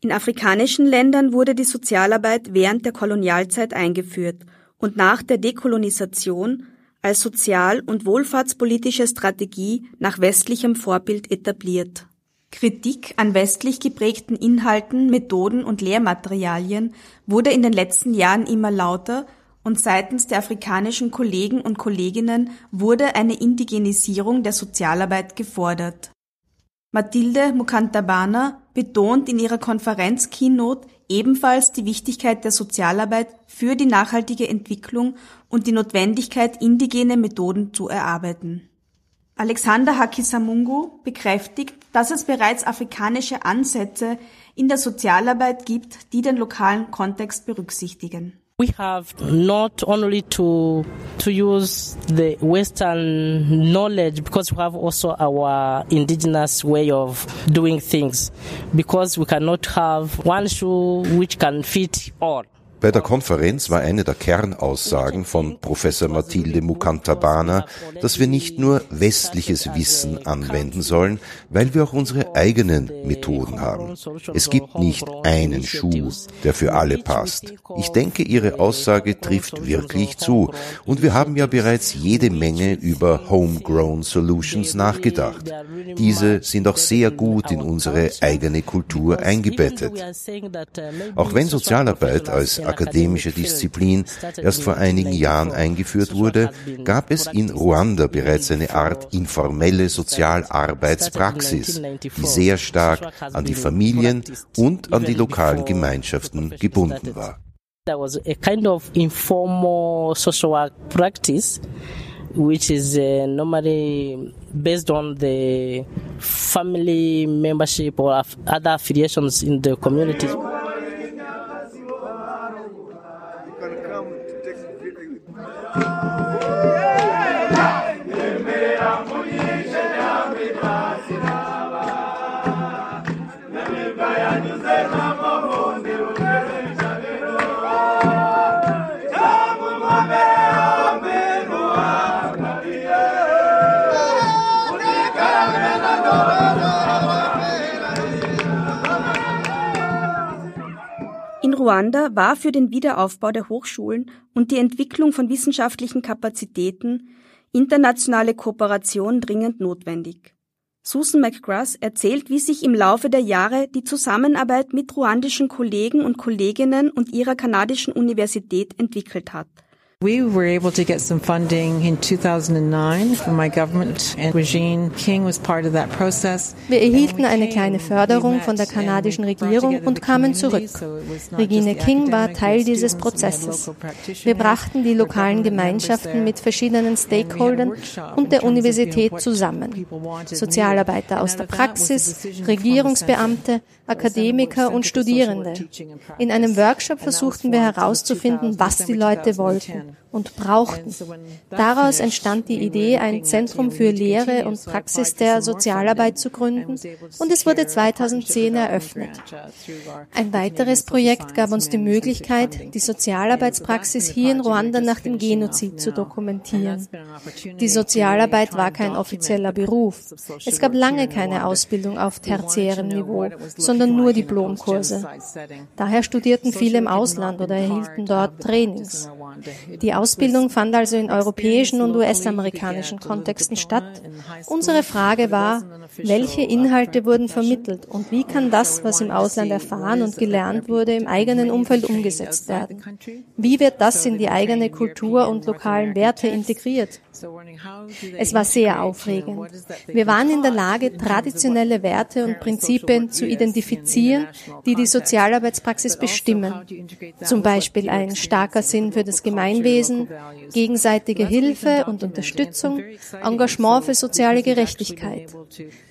In afrikanischen Ländern wurde die Sozialarbeit während der Kolonialzeit eingeführt und nach der Dekolonisation als sozial- und wohlfahrtspolitische Strategie nach westlichem Vorbild etabliert. Kritik an westlich geprägten Inhalten, Methoden und Lehrmaterialien wurde in den letzten Jahren immer lauter und seitens der afrikanischen Kollegen und Kolleginnen wurde eine Indigenisierung der Sozialarbeit gefordert. Mathilde Mukantabana betont in ihrer Konferenz Keynote ebenfalls die Wichtigkeit der Sozialarbeit für die nachhaltige Entwicklung und die Notwendigkeit, indigene Methoden zu erarbeiten. Alexander Hakisamungu bekräftigt, dass es bereits afrikanische Ansätze in der Sozialarbeit gibt, die den lokalen Kontext berücksichtigen. We have not only to to use the Western knowledge because we have also our indigenous way of doing things. Because we cannot have one shoe which can fit all. Bei der Konferenz war eine der Kernaussagen von Professor Mathilde Mukantabana, dass wir nicht nur westliches Wissen anwenden sollen, weil wir auch unsere eigenen Methoden haben. Es gibt nicht einen Schuh, der für alle passt. Ich denke, Ihre Aussage trifft wirklich zu. Und wir haben ja bereits jede Menge über Homegrown Solutions nachgedacht. Diese sind auch sehr gut in unsere eigene Kultur eingebettet. Auch wenn Sozialarbeit als akademische Disziplin erst vor einigen Jahren eingeführt wurde, gab es in Ruanda bereits eine Art informelle Sozialarbeitspraxis, die sehr stark an die Familien und an die lokalen Gemeinschaften gebunden war. There was a kind of informal social work practice which is uh, normally based on the family membership or other affiliations in the community. In Ruanda war für den Wiederaufbau der Hochschulen und die Entwicklung von wissenschaftlichen Kapazitäten internationale Kooperation dringend notwendig. Susan McGrath erzählt, wie sich im Laufe der Jahre die Zusammenarbeit mit ruandischen Kollegen und Kolleginnen und ihrer kanadischen Universität entwickelt hat. We were able to get some funding in 2009 from my government and Regine King was part of that process. Wir erhielten eine kleine Förderung von der kanadischen Regierung und kamen zurück. Regine King war Teil dieses Prozesses. Wir brachten die lokalen Gemeinschaften mit verschiedenen Stakeholdern und der Universität zusammen. Sozialarbeiter aus der Praxis, Regierungsbeamte, Akademiker und Studierende. In einem Workshop versuchten wir herauszufinden, was die Leute wollten und brauchten. Daraus entstand die Idee, ein Zentrum für Lehre und Praxis der Sozialarbeit zu gründen und es wurde 2010 eröffnet. Ein weiteres Projekt gab uns die Möglichkeit, die Sozialarbeitspraxis hier in Ruanda nach dem Genozid zu dokumentieren. Die Sozialarbeit war kein offizieller Beruf. Es gab lange keine Ausbildung auf tertiärem Niveau, sondern nur Diplomkurse. Daher studierten viele im Ausland oder erhielten dort Trainings. Die Ausbildung fand also in europäischen und US-amerikanischen Kontexten statt. Unsere Frage war, welche Inhalte wurden vermittelt und wie kann das, was im Ausland erfahren und gelernt wurde, im eigenen Umfeld umgesetzt werden? Wie wird das in die eigene Kultur und lokalen Werte integriert? Es war sehr aufregend. Wir waren in der Lage, traditionelle Werte und Prinzipien zu identifizieren, die die Sozialarbeitspraxis bestimmen. Zum Beispiel ein starker Sinn für das Gemeinwesen, gegenseitige Hilfe und Unterstützung, Engagement für soziale Gerechtigkeit.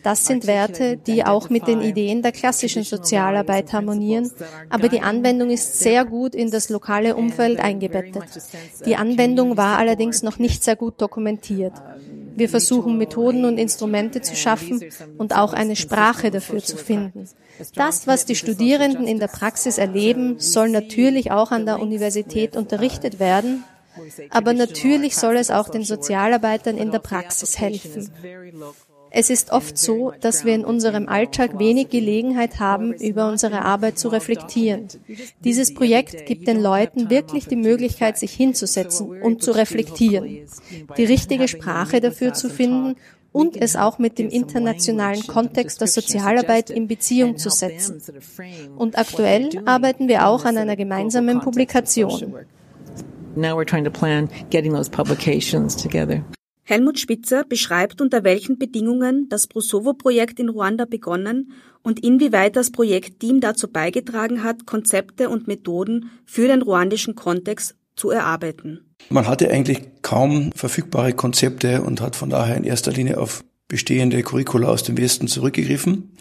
Das sind Werte, die auch mit den Ideen der klassischen Sozialarbeit harmonieren, aber die Anwendung ist sehr gut in das lokale Umfeld eingebettet. Die Anwendung war allerdings noch nicht sehr gut dokumentiert. Wir versuchen Methoden und Instrumente zu schaffen und auch eine Sprache dafür zu finden. Das, was die Studierenden in der Praxis erleben, soll natürlich auch an der Universität unterrichtet werden, aber natürlich soll es auch den Sozialarbeitern in der Praxis helfen. Es ist oft so, dass wir in unserem Alltag wenig Gelegenheit haben, über unsere Arbeit zu reflektieren. Dieses Projekt gibt den Leuten wirklich die Möglichkeit, sich hinzusetzen und zu reflektieren, die richtige Sprache dafür zu finden und es auch mit dem internationalen Kontext der Sozialarbeit in Beziehung zu setzen. Und aktuell arbeiten wir auch an einer gemeinsamen Publikation. Now we're trying to plan getting those publications together. Helmut Spitzer beschreibt, unter welchen Bedingungen das Prosovo-Projekt in Ruanda begonnen und inwieweit das Projektteam dazu beigetragen hat, Konzepte und Methoden für den ruandischen Kontext zu erarbeiten. Man hatte eigentlich kaum verfügbare Konzepte und hat von daher in erster Linie auf bestehende Curricula aus dem Westen zurückgegriffen.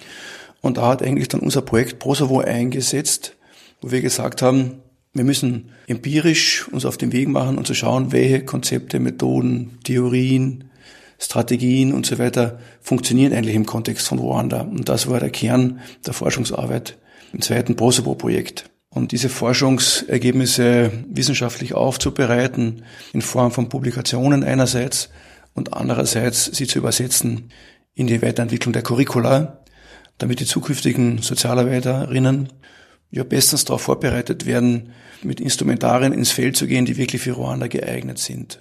Und da hat eigentlich dann unser Projekt Prosovo eingesetzt, wo wir gesagt haben, wir müssen empirisch uns auf den Weg machen und zu schauen, welche Konzepte, Methoden, Theorien, Strategien und so weiter funktionieren eigentlich im Kontext von Ruanda. Und das war der Kern der Forschungsarbeit im zweiten Prosovo-Projekt. Und diese Forschungsergebnisse wissenschaftlich aufzubereiten in Form von Publikationen einerseits und andererseits sie zu übersetzen in die Weiterentwicklung der Curricula, damit die zukünftigen Sozialarbeiterinnen ja bestens darauf vorbereitet werden, mit Instrumentarien ins Feld zu gehen, die wirklich für Ruanda geeignet sind.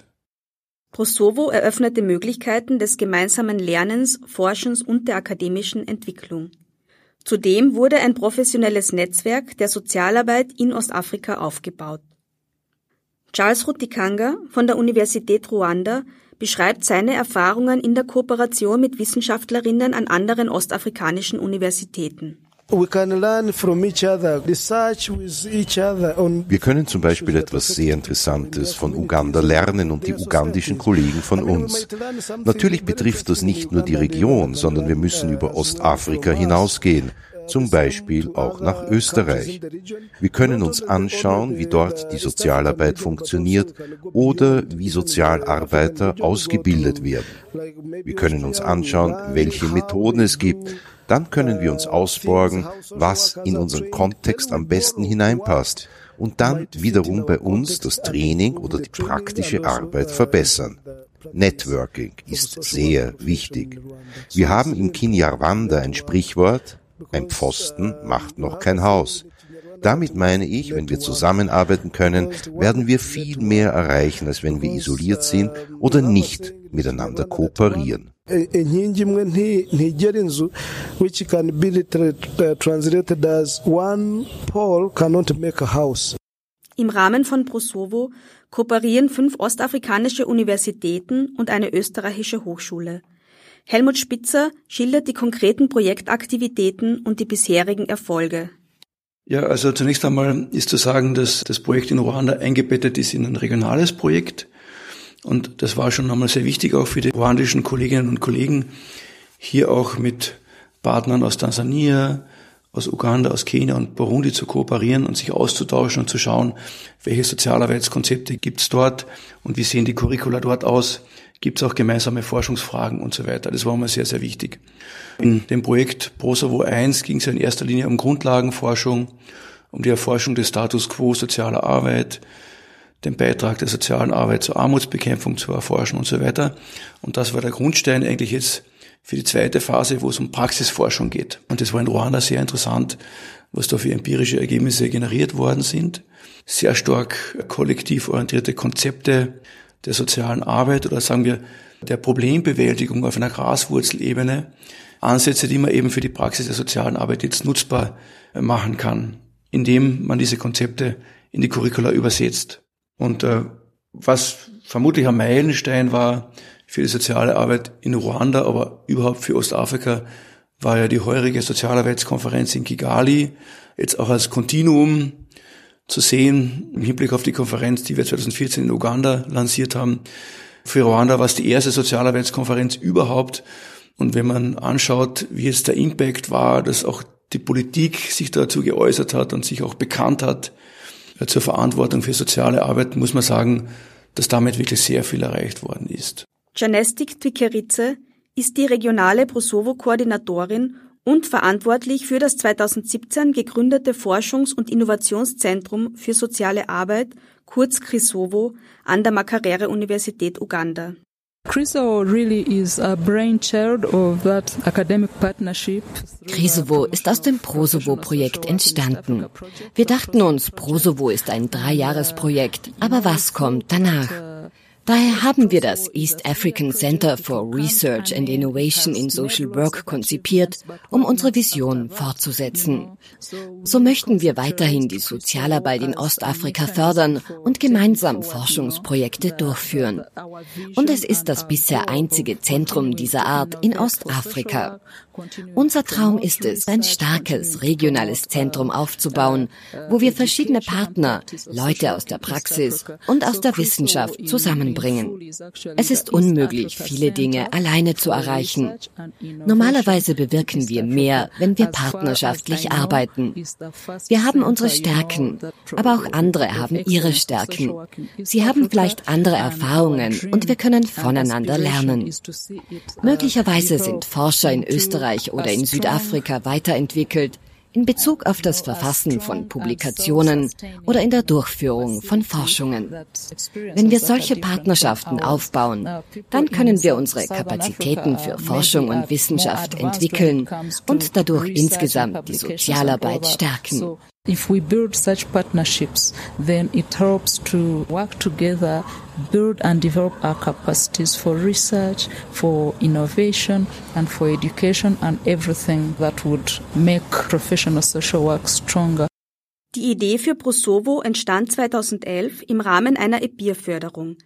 Prosovo eröffnete Möglichkeiten des gemeinsamen Lernens, Forschens und der akademischen Entwicklung. Zudem wurde ein professionelles Netzwerk der Sozialarbeit in Ostafrika aufgebaut. Charles Rutikanga von der Universität Ruanda beschreibt seine Erfahrungen in der Kooperation mit Wissenschaftlerinnen an anderen ostafrikanischen Universitäten. Wir können zum Beispiel etwas sehr Interessantes von Uganda lernen und die ugandischen Kollegen von uns. Natürlich betrifft das nicht nur die Region, sondern wir müssen über Ostafrika hinausgehen zum Beispiel auch nach Österreich. Wir können uns anschauen, wie dort die Sozialarbeit funktioniert oder wie Sozialarbeiter ausgebildet werden. Wir können uns anschauen, welche Methoden es gibt dann können wir uns ausborgen, was in unseren Kontext am besten hineinpasst und dann wiederum bei uns das Training oder die praktische Arbeit verbessern. Networking ist sehr wichtig. Wir haben im Kinyarwanda ein Sprichwort, ein Pfosten macht noch kein Haus. Damit meine ich, wenn wir zusammenarbeiten können, werden wir viel mehr erreichen, als wenn wir isoliert sind oder nicht miteinander kooperieren. Inkingi imwe ntigera inzu which can be translated as one pole cannot make a house. Im Rahmen von Prosovo kooperieren fünf ostafrikanische Universitäten und eine österreichische Hochschule. Helmut Spitzer schildert die konkreten Projektaktivitäten und die bisherigen Erfolge. Ja, also zunächst einmal ist zu sagen, dass das Projekt in Ruanda eingebettet ist in ein regionales Projekt. Und das war schon einmal sehr wichtig auch für die ruandischen Kolleginnen und Kollegen, hier auch mit Partnern aus Tansania, aus Uganda, aus Kenia und Burundi zu kooperieren und sich auszutauschen und zu schauen, welche Sozialarbeitskonzepte gibt's dort und wie sehen die Curricula dort aus, gibt es auch gemeinsame Forschungsfragen und so weiter. Das war mal sehr, sehr wichtig. In dem Projekt Prosovo 1 ging es in erster Linie um Grundlagenforschung, um die Erforschung des Status quo sozialer Arbeit, den Beitrag der sozialen Arbeit zur Armutsbekämpfung zu erforschen und so weiter. Und das war der Grundstein eigentlich jetzt für die zweite Phase, wo es um Praxisforschung geht. Und das war in Ruanda sehr interessant, was da für empirische Ergebnisse generiert worden sind. Sehr stark kollektiv orientierte Konzepte der sozialen Arbeit oder sagen wir der Problembewältigung auf einer Graswurzelebene. Ansätze, die man eben für die Praxis der sozialen Arbeit jetzt nutzbar machen kann, indem man diese Konzepte in die Curricula übersetzt. Und äh, was vermutlich ein Meilenstein war für die soziale Arbeit in Ruanda, aber überhaupt für Ostafrika, war ja die heurige Sozialarbeitskonferenz in Kigali, jetzt auch als Kontinuum zu sehen im Hinblick auf die Konferenz, die wir 2014 in Uganda lanciert haben. Für Ruanda war es die erste Sozialarbeitskonferenz überhaupt. Und wenn man anschaut, wie jetzt der Impact war, dass auch die Politik sich dazu geäußert hat und sich auch bekannt hat zur Verantwortung für soziale Arbeit, muss man sagen, dass damit wirklich sehr viel erreicht worden ist. Janestik Twikerice ist die regionale Prosovo-Koordinatorin und verantwortlich für das 2017 gegründete Forschungs- und Innovationszentrum für soziale Arbeit, kurz CRISOVO, an der Makerere-Universität Uganda. Crisovo ist aus dem Prosovo-Projekt entstanden. Wir dachten uns, Prosovo ist ein Dreijahresprojekt, aber was kommt danach? Daher haben wir das East African Center for Research and Innovation in Social Work konzipiert, um unsere Vision fortzusetzen. So möchten wir weiterhin die Sozialarbeit in Ostafrika fördern und gemeinsam Forschungsprojekte durchführen. Und es ist das bisher einzige Zentrum dieser Art in Ostafrika. Unser Traum ist es, ein starkes regionales Zentrum aufzubauen, wo wir verschiedene Partner, Leute aus der Praxis und aus der Wissenschaft zusammenbringen. Es ist unmöglich, viele Dinge alleine zu erreichen. Normalerweise bewirken wir mehr, wenn wir partnerschaftlich arbeiten. Wir haben unsere Stärken, aber auch andere haben ihre Stärken. Sie haben vielleicht andere Erfahrungen und wir können voneinander lernen. Möglicherweise sind Forscher in Österreich Österreich oder in Südafrika weiterentwickelt in Bezug auf das Verfassen von Publikationen oder in der Durchführung von Forschungen. Wenn wir solche Partnerschaften aufbauen, dann können wir unsere Kapazitäten für Forschung und Wissenschaft entwickeln und dadurch insgesamt die Sozialarbeit stärken. If we build such partnerships, then it helps to work together, build and develop our capacities for research, for innovation, and for education, and everything that would make professional social work stronger. Die Idee für Prosovo entstand 2011 im Rahmen einer EPIR-Förderung.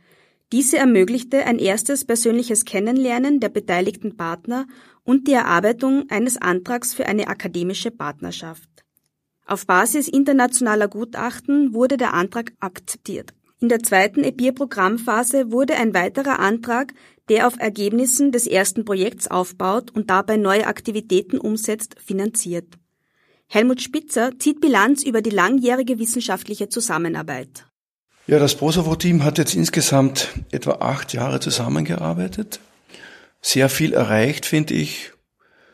Diese ermöglichte ein erstes persönliches Kennenlernen der beteiligten Partner und die Erarbeitung eines Antrags für eine akademische Partnerschaft. Auf Basis internationaler Gutachten wurde der Antrag akzeptiert. In der zweiten EPIR-Programmphase wurde ein weiterer Antrag, der auf Ergebnissen des ersten Projekts aufbaut und dabei neue Aktivitäten umsetzt, finanziert. Helmut Spitzer zieht Bilanz über die langjährige wissenschaftliche Zusammenarbeit. Ja, das Prosovo-Team hat jetzt insgesamt etwa acht Jahre zusammengearbeitet. Sehr viel erreicht, finde ich.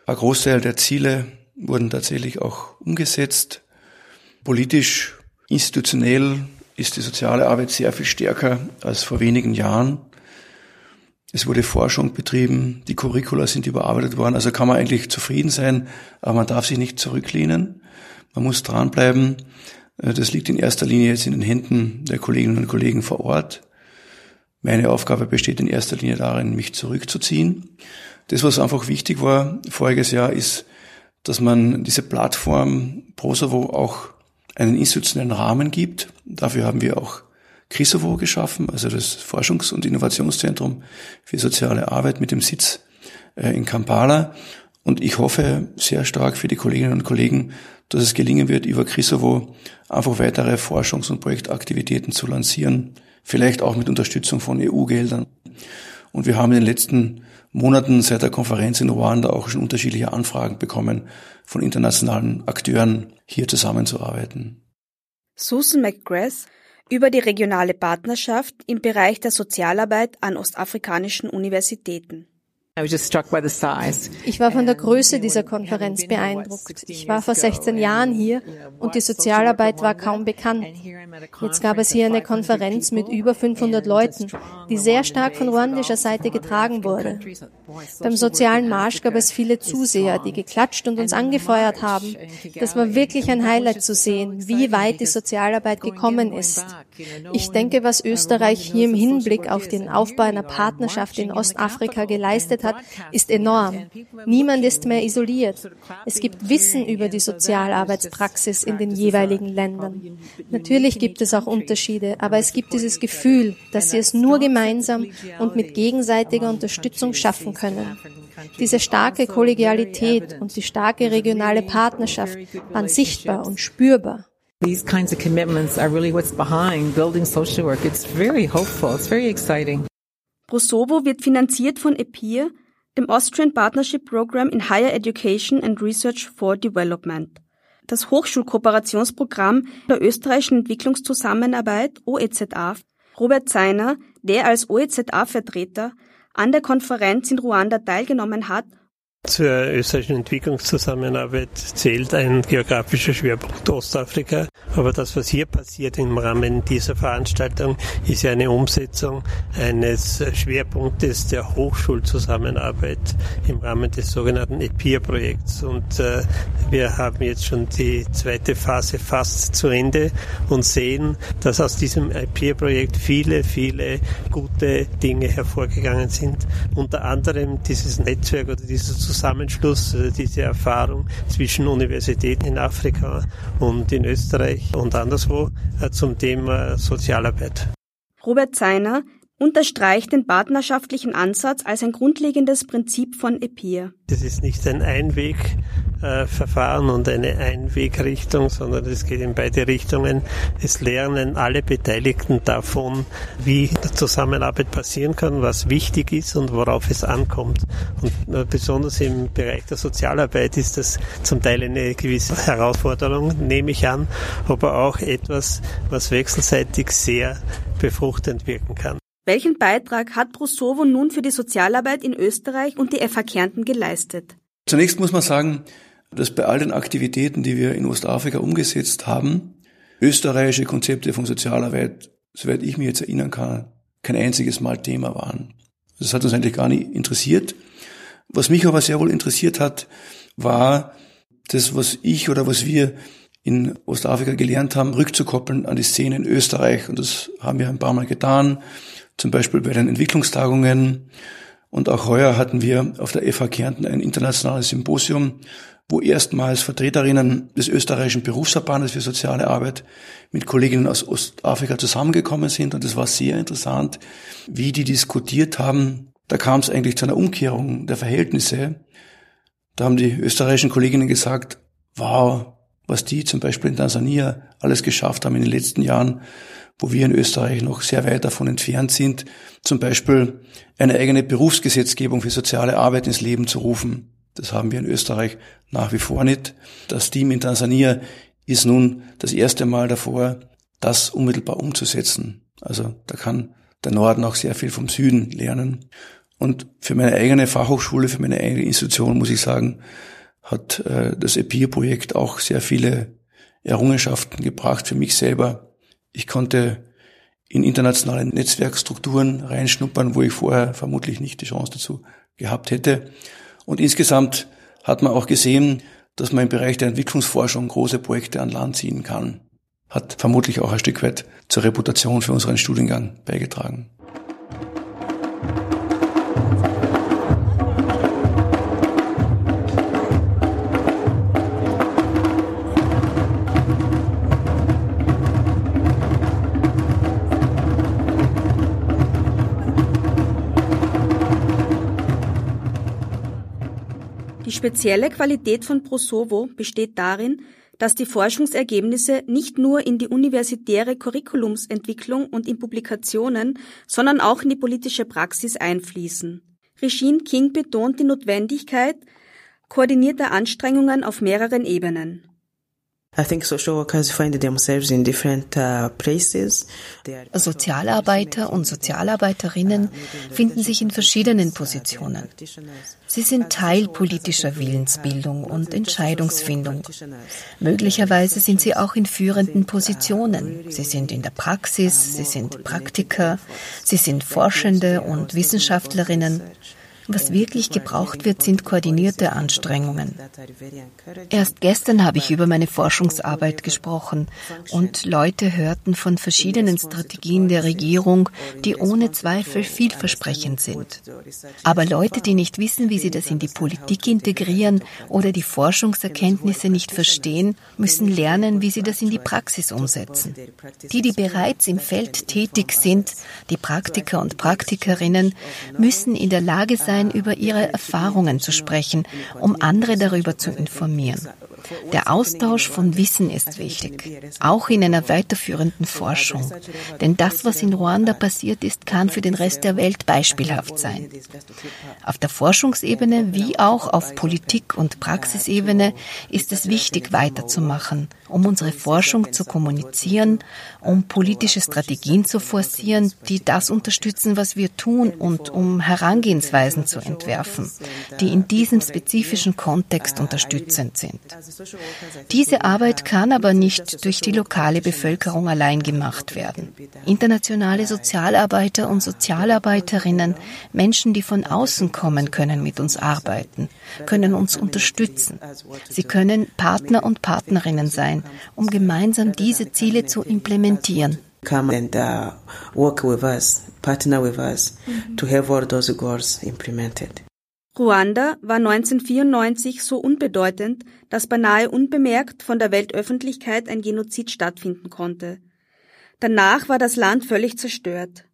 Ein Großteil der Ziele wurden tatsächlich auch umgesetzt. Politisch, institutionell ist die soziale Arbeit sehr viel stärker als vor wenigen Jahren. Es wurde Forschung betrieben, die Curricula sind überarbeitet worden, also kann man eigentlich zufrieden sein, aber man darf sich nicht zurücklehnen. Man muss dranbleiben. Äh, das liegt in erster Linie jetzt in den Händen der Kolleginnen und Kollegen vor Ort. Meine Aufgabe besteht in erster Linie darin, mich zurückzuziehen. Das, was einfach wichtig war voriges Jahr, ist, dass man diese Plattform Prosovo auch einen institutionellen Rahmen gibt. Dafür haben wir auch CRISOVO geschaffen, also das Forschungs- und Innovationszentrum für soziale Arbeit mit dem Sitz äh, in Kampala. Und ich hoffe sehr stark für die Kolleginnen und Kollegen, dass es gelingen wird, über CRISOVO einfach weitere Forschungs- und Projektaktivitäten zu lancieren, vielleicht auch mit Unterstützung von EU-Geldern. Und wir haben in den letzten Monaten seit der Konferenz in Ruanda auch schon unterschiedliche Anfragen bekommen von internationalen Akteuren, hier zusammenzuarbeiten. Susan McGrath über die regionale Partnerschaft im Bereich der Sozialarbeit an ostafrikanischen Universitäten. Ich war von der Größe dieser Konferenz beeindruckt. Ich war vor 16 Jahren hier und die Sozialarbeit war kaum bekannt. Jetzt gab es hier eine Konferenz mit über 500 Leuten, die sehr stark von ruandischer Seite getragen wurde. Beim sozialen Marsch gab es viele Zuseher, die geklatscht und uns angefeuert haben. Das war wirklich ein Highlight zu sehen, wie weit die Sozialarbeit gekommen ist. Ich denke, was Österreich hier im Hinblick auf den Aufbau einer Partnerschaft in Ostafrika geleistet hat, ist enorm. Niemand ist mehr isoliert. Es gibt Wissen über die Sozialarbeitspraxis in den jeweiligen Ländern. Natürlich gibt es auch Unterschiede, aber es gibt dieses Gefühl, dass sie es nur gemeinsam und mit gegenseitiger Unterstützung schaffen können. Diese starke Kollegialität und die starke regionale Partnerschaft waren sichtbar und spürbar. These kinds of commitments are really what's behind building social work. It's very hopeful. It's very exciting. Prosovo wird finanziert von EPIR, dem Austrian Partnership Program in Higher Education and Research for Development. Das Hochschulkooperationsprogramm der österreichischen Entwicklungszusammenarbeit OEZA, Robert Zeiner, der als OEZA-Vertreter an der Konferenz in Ruanda teilgenommen hat zur österreichischen Entwicklungszusammenarbeit zählt ein geografischer Schwerpunkt Ostafrika. Aber das, was hier passiert im Rahmen dieser Veranstaltung, ist ja eine Umsetzung eines Schwerpunktes der Hochschulzusammenarbeit im Rahmen des sogenannten EPIR-Projekts. Und äh, wir haben jetzt schon die zweite Phase fast zu Ende und sehen, dass aus diesem EPIR-Projekt viele, viele gute Dinge hervorgegangen sind. Unter anderem dieses Netzwerk oder dieses Zusammenschluss, äh, diese Erfahrung zwischen Universitäten in Afrika und in Österreich und anderswo äh, zum Thema Sozialarbeit. Robert Zeiner unterstreicht den partnerschaftlichen Ansatz als ein grundlegendes Prinzip von EPIR. Das ist nicht ein Einwegverfahren und eine Einwegrichtung, sondern es geht in beide Richtungen. Es lernen alle Beteiligten davon, wie Zusammenarbeit passieren kann, was wichtig ist und worauf es ankommt. Und äh, besonders im Bereich der Sozialarbeit ist das zum Teil eine gewisse Herausforderung, nehme ich an, aber auch etwas, was wechselseitig sehr befruchtend wirken kann. Welchen Beitrag hat Prosovo nun für die Sozialarbeit in Österreich und die FH Kärnten geleistet? Zunächst muss man sagen, dass bei all den Aktivitäten, die wir in Ostafrika umgesetzt haben, österreichische Konzepte von Sozialarbeit, soweit ich mich jetzt erinnern kann, kein einziges Mal Thema waren. Das hat uns eigentlich gar nicht interessiert. Was mich aber sehr wohl interessiert hat, war das, was ich oder was wir in Ostafrika gelernt haben, rückzukoppeln an die Szene in Österreich. Und das haben wir ein paar Mal getan zum Beispiel bei den Entwicklungstagungen. Und auch heuer hatten wir auf der FH Kärnten ein internationales Symposium, wo erstmals Vertreterinnen des österreichischen Berufsverbandes für soziale Arbeit mit Kolleginnen aus Ostafrika zusammengekommen sind. Und es war sehr interessant, wie die diskutiert haben. Da kam es eigentlich zu einer Umkehrung der Verhältnisse. Da haben die österreichischen Kolleginnen gesagt, wow, was die zum Beispiel in Tansania alles geschafft haben in den letzten Jahren wo wir in Österreich noch sehr weit davon entfernt sind, zum Beispiel eine eigene Berufsgesetzgebung für soziale Arbeit ins Leben zu rufen. Das haben wir in Österreich nach wie vor nicht. Das Team in Tansania ist nun das erste Mal davor, das unmittelbar umzusetzen. Also da kann der Norden auch sehr viel vom Süden lernen. Und für meine eigene Fachhochschule, für meine eigene Institution muss ich sagen, hat äh, das EPIR-Projekt auch sehr viele Errungenschaften gebracht für mich selber. Ich konnte in internationale Netzwerkstrukturen reinschnuppern, wo ich vorher vermutlich nicht die Chance dazu gehabt hätte. Und insgesamt hat man auch gesehen, dass man im Bereich der Entwicklungsforschung große Projekte an Land ziehen kann. Hat vermutlich auch ein Stück weit zur Reputation für unseren Studiengang beigetragen. Spezielle Qualität von Prosovo besteht darin, dass die Forschungsergebnisse nicht nur in die universitäre Curriculumsentwicklung und in Publikationen, sondern auch in die politische Praxis einfließen. Regine King betont die Notwendigkeit koordinierter Anstrengungen auf mehreren Ebenen. Sozialarbeiter und Sozialarbeiterinnen finden sich in verschiedenen Positionen. Sie sind Teil politischer Willensbildung und Entscheidungsfindung. Möglicherweise sind sie auch in führenden Positionen. Sie sind in der Praxis, sie sind Praktiker, sie sind Forschende und Wissenschaftlerinnen. Was wirklich gebraucht wird, sind koordinierte Anstrengungen. Erst gestern habe ich über meine Forschungsarbeit gesprochen und Leute hörten von verschiedenen Strategien der Regierung, die ohne Zweifel vielversprechend sind. Aber Leute, die nicht wissen, wie sie das in die Politik integrieren oder die Forschungserkenntnisse nicht verstehen, müssen lernen, wie sie das in die Praxis umsetzen. Die, die bereits im Feld tätig sind, die Praktiker und Praktikerinnen, müssen in der Lage sein, sein, über ihre Erfahrungen zu sprechen, um andere darüber zu informieren. Der Austausch von Wissen ist wichtig, auch in einer weiterführenden Forschung. Denn das, was in Ruanda passiert ist, kann für den Rest der Welt beispielhaft sein. Auf der Forschungsebene wie auch auf Politik- und Praxisebene ist es wichtig, weiterzumachen, um unsere Forschung zu kommunizieren, um politische Strategien zu forcieren, die das unterstützen, was wir tun und um Herangehensweisen zu entwerfen, die in diesem spezifischen Kontext unterstützend sind. Diese Arbeit kann aber nicht durch die lokale Bevölkerung allein gemacht werden. Internationale Sozialarbeiter und Sozialarbeiterinnen, Menschen, die von außen kommen, können mit uns arbeiten, können uns unterstützen. Sie können Partner und Partnerinnen sein, um gemeinsam diese Ziele zu implementieren. Come and uh, work with us, partner with us to have all those goals implemented. Ruanda war 1994 so unbedeutend, dass beinahe unbemerkt von der Weltöffentlichkeit ein Genozid stattfinden konnte. Danach war das Land völlig zerstört.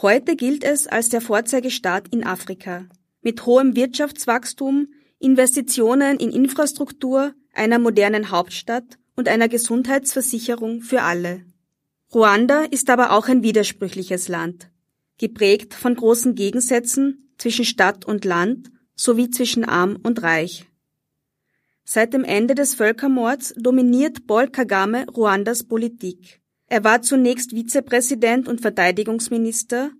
Heute gilt es als der Vorzeigestaat in Afrika. Mit hohem Wirtschaftswachstum, Investitionen in Infrastruktur, einer modernen Hauptstadt und einer Gesundheitsversicherung für alle. Ruanda ist aber auch ein widersprüchliches Land, geprägt von großen Gegensätzen zwischen Stadt und Land sowie zwischen arm und reich. Seit dem Ende des Völkermords dominiert Paul Kagame Ruandas Politik. Er war zunächst Vizepräsident und Verteidigungsminister.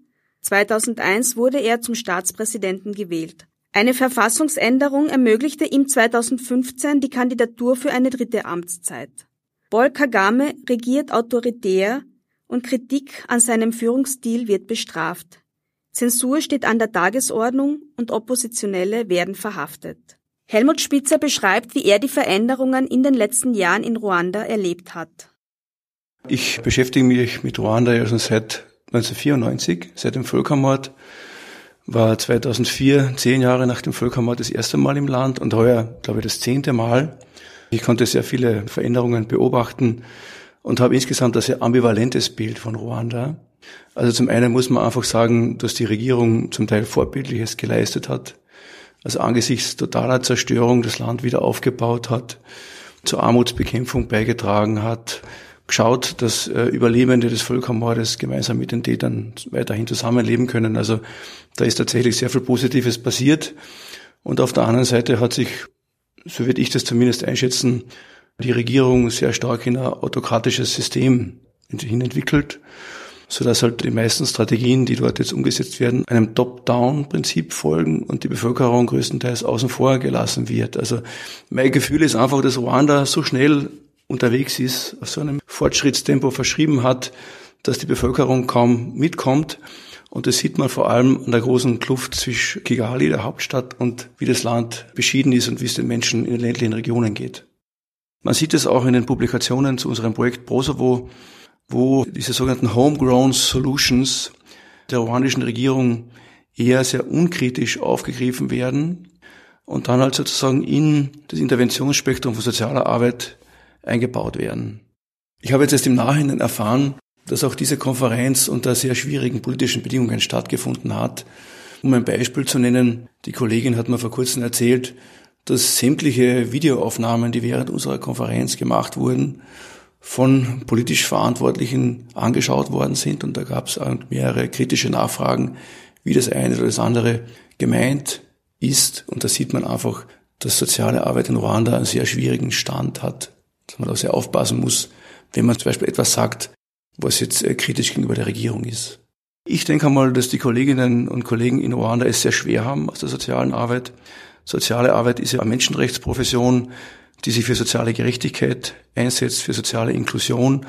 2001 wurde er zum Staatspräsidenten gewählt. Eine Verfassungsänderung ermöglichte ihm 2015 die Kandidatur für eine dritte Amtszeit. Paul Kagame regiert autoritär und Kritik an seinem Führungsstil wird bestraft. Zensur steht an der Tagesordnung und Oppositionelle werden verhaftet. Helmut Spitzer beschreibt, wie er die Veränderungen in den letzten Jahren in Ruanda erlebt hat. Ich beschäftige mich mit Ruanda ja schon seit 1994, seit dem Völkermord. War 2004, zehn Jahre nach dem Völkermord, das erste Mal im Land und heuer, glaube ich, das zehnte Mal. Ich konnte sehr viele Veränderungen beobachten und habe insgesamt ein sehr ambivalentes Bild von Ruanda. Also zum einen muss man einfach sagen, dass die Regierung zum Teil Vorbildliches geleistet hat. Also angesichts totaler Zerstörung das Land wieder aufgebaut hat, zur Armutsbekämpfung beigetragen hat, geschaut, dass äh, Überlebende des Völkermordes gemeinsam mit den Tätern weiterhin zusammenleben können. Also da ist tatsächlich sehr viel Positives passiert. Und auf der anderen Seite hat sich, so würde ich das zumindest einschätzen, die Regierung sehr stark in ein autokratisches System hin entwickelt so dass halt die meisten Strategien, die dort jetzt umgesetzt werden, einem Top-Down-Prinzip folgen und die Bevölkerung größtenteils außen vor gelassen wird. Also mein Gefühl ist einfach, dass Ruanda so schnell unterwegs ist, auf so einem Fortschrittstempo verschrieben hat, dass die Bevölkerung kaum mitkommt. Und das sieht man vor allem an der großen Kluft zwischen Kigali, der Hauptstadt, und wie das Land beschieden ist und wie es den Menschen in den ländlichen Regionen geht. Man sieht es auch in den Publikationen zu unserem Projekt Prosovo, wo diese sogenannten Homegrown Solutions der ruandischen Regierung eher sehr unkritisch aufgegriffen werden und dann halt sozusagen in das Interventionsspektrum von sozialer Arbeit eingebaut werden. Ich habe jetzt erst im Nachhinein erfahren, dass auch diese Konferenz unter sehr schwierigen politischen Bedingungen stattgefunden hat. Um ein Beispiel zu nennen, die Kollegin hat mir vor kurzem erzählt, dass sämtliche Videoaufnahmen, die während unserer Konferenz gemacht wurden, von politisch Verantwortlichen angeschaut worden sind. Und da gab es mehrere kritische Nachfragen, wie das eine oder das andere gemeint ist. Und da sieht man einfach, dass soziale Arbeit in Ruanda einen sehr schwierigen Stand hat, dass man da sehr aufpassen muss, wenn man zum Beispiel etwas sagt, was jetzt äh, kritisch gegenüber der Regierung ist. Ich denke einmal, dass die Kolleginnen und Kollegen in Ruanda es sehr schwer haben aus der sozialen Arbeit. Soziale Arbeit ist ja eine Menschenrechtsprofession die sich für soziale Gerechtigkeit einsetzt, für soziale Inklusion.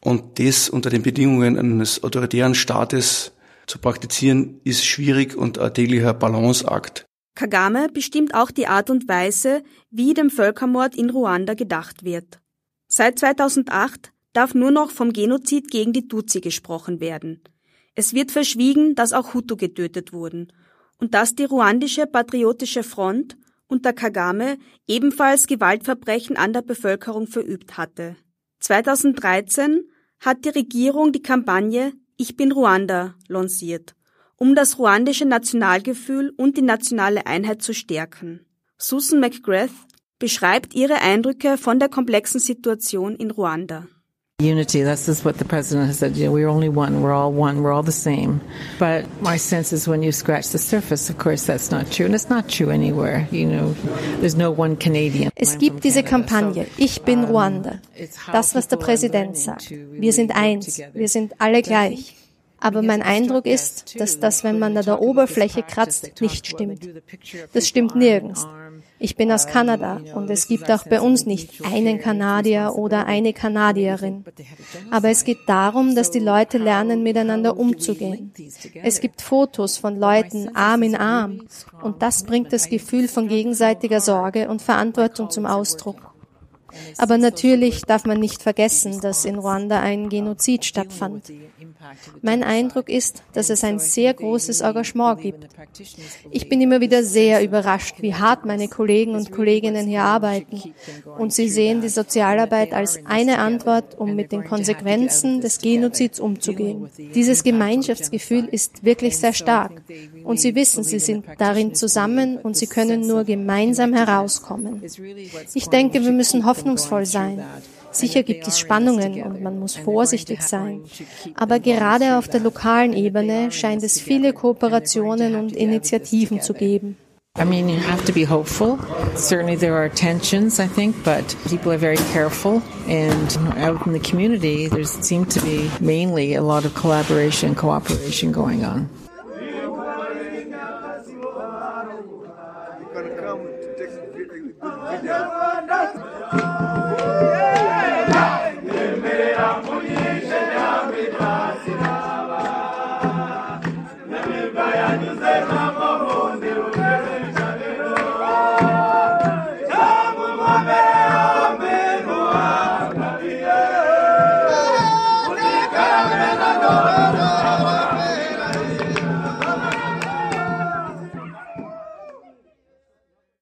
Und das unter den Bedingungen eines autoritären Staates zu praktizieren, ist schwierig und ein täglicher Balanceakt. Kagame bestimmt auch die Art und Weise, wie dem Völkermord in Ruanda gedacht wird. Seit 2008 darf nur noch vom Genozid gegen die Tutsi gesprochen werden. Es wird verschwiegen, dass auch Hutu getötet wurden und dass die ruandische Patriotische Front unter Kagame ebenfalls Gewaltverbrechen an der Bevölkerung verübt hatte. 2013 hat die Regierung die Kampagne Ich bin Ruanda lanciert, um das ruandische Nationalgefühl und die nationale Einheit zu stärken. Susan McGrath, beschreibt ihre Eindrücke von der komplexen Situation in Ruanda. Unity, that's just what the president has said. You know, we're only one, we're all one, we're all the same. But my sense is when you scratch the surface, of course, that's not true. And it's not true anywhere. You know, there's no one Canadian. Es gibt diese Kampagne, ich bin Ruanda. Das, was der Präsident sagt. Wir sind eins, wir sind alle gleich. Aber mein Eindruck ist, dass das, wenn man an der Oberfläche kratzt, nicht stimmt. Das stimmt nirgends. Ich bin aus Kanada und es gibt auch bei uns nicht einen Kanadier oder eine Kanadierin. Aber es geht darum, dass die Leute lernen, miteinander umzugehen. Es gibt Fotos von Leuten Arm in Arm und das bringt das Gefühl von gegenseitiger Sorge und Verantwortung zum Ausdruck. Aber natürlich darf man nicht vergessen, dass in Ruanda ein Genozid stattfand. Mein Eindruck ist, dass es ein sehr großes Engagement gibt. Ich bin immer wieder sehr überrascht, wie hart meine Kollegen und Kolleginnen hier arbeiten. Und sie sehen die Sozialarbeit als eine Antwort, um mit den Konsequenzen des Genozids umzugehen. Dieses Gemeinschaftsgefühl ist wirklich sehr stark. Und sie wissen, sie sind darin zusammen und sie können nur gemeinsam herauskommen. Ich denke, wir müssen hoffnungsvoll sein. Sicher gibt es Spannungen und man muss vorsichtig sein. Aber gerade auf der lokalen Ebene scheint es viele Kooperationen und Initiativen zu geben. I mean, you have to be hopeful. Certainly there are tensions, I think, but people are very careful. And out in the community, there seems to be mainly a lot of collaboration and cooperation going on.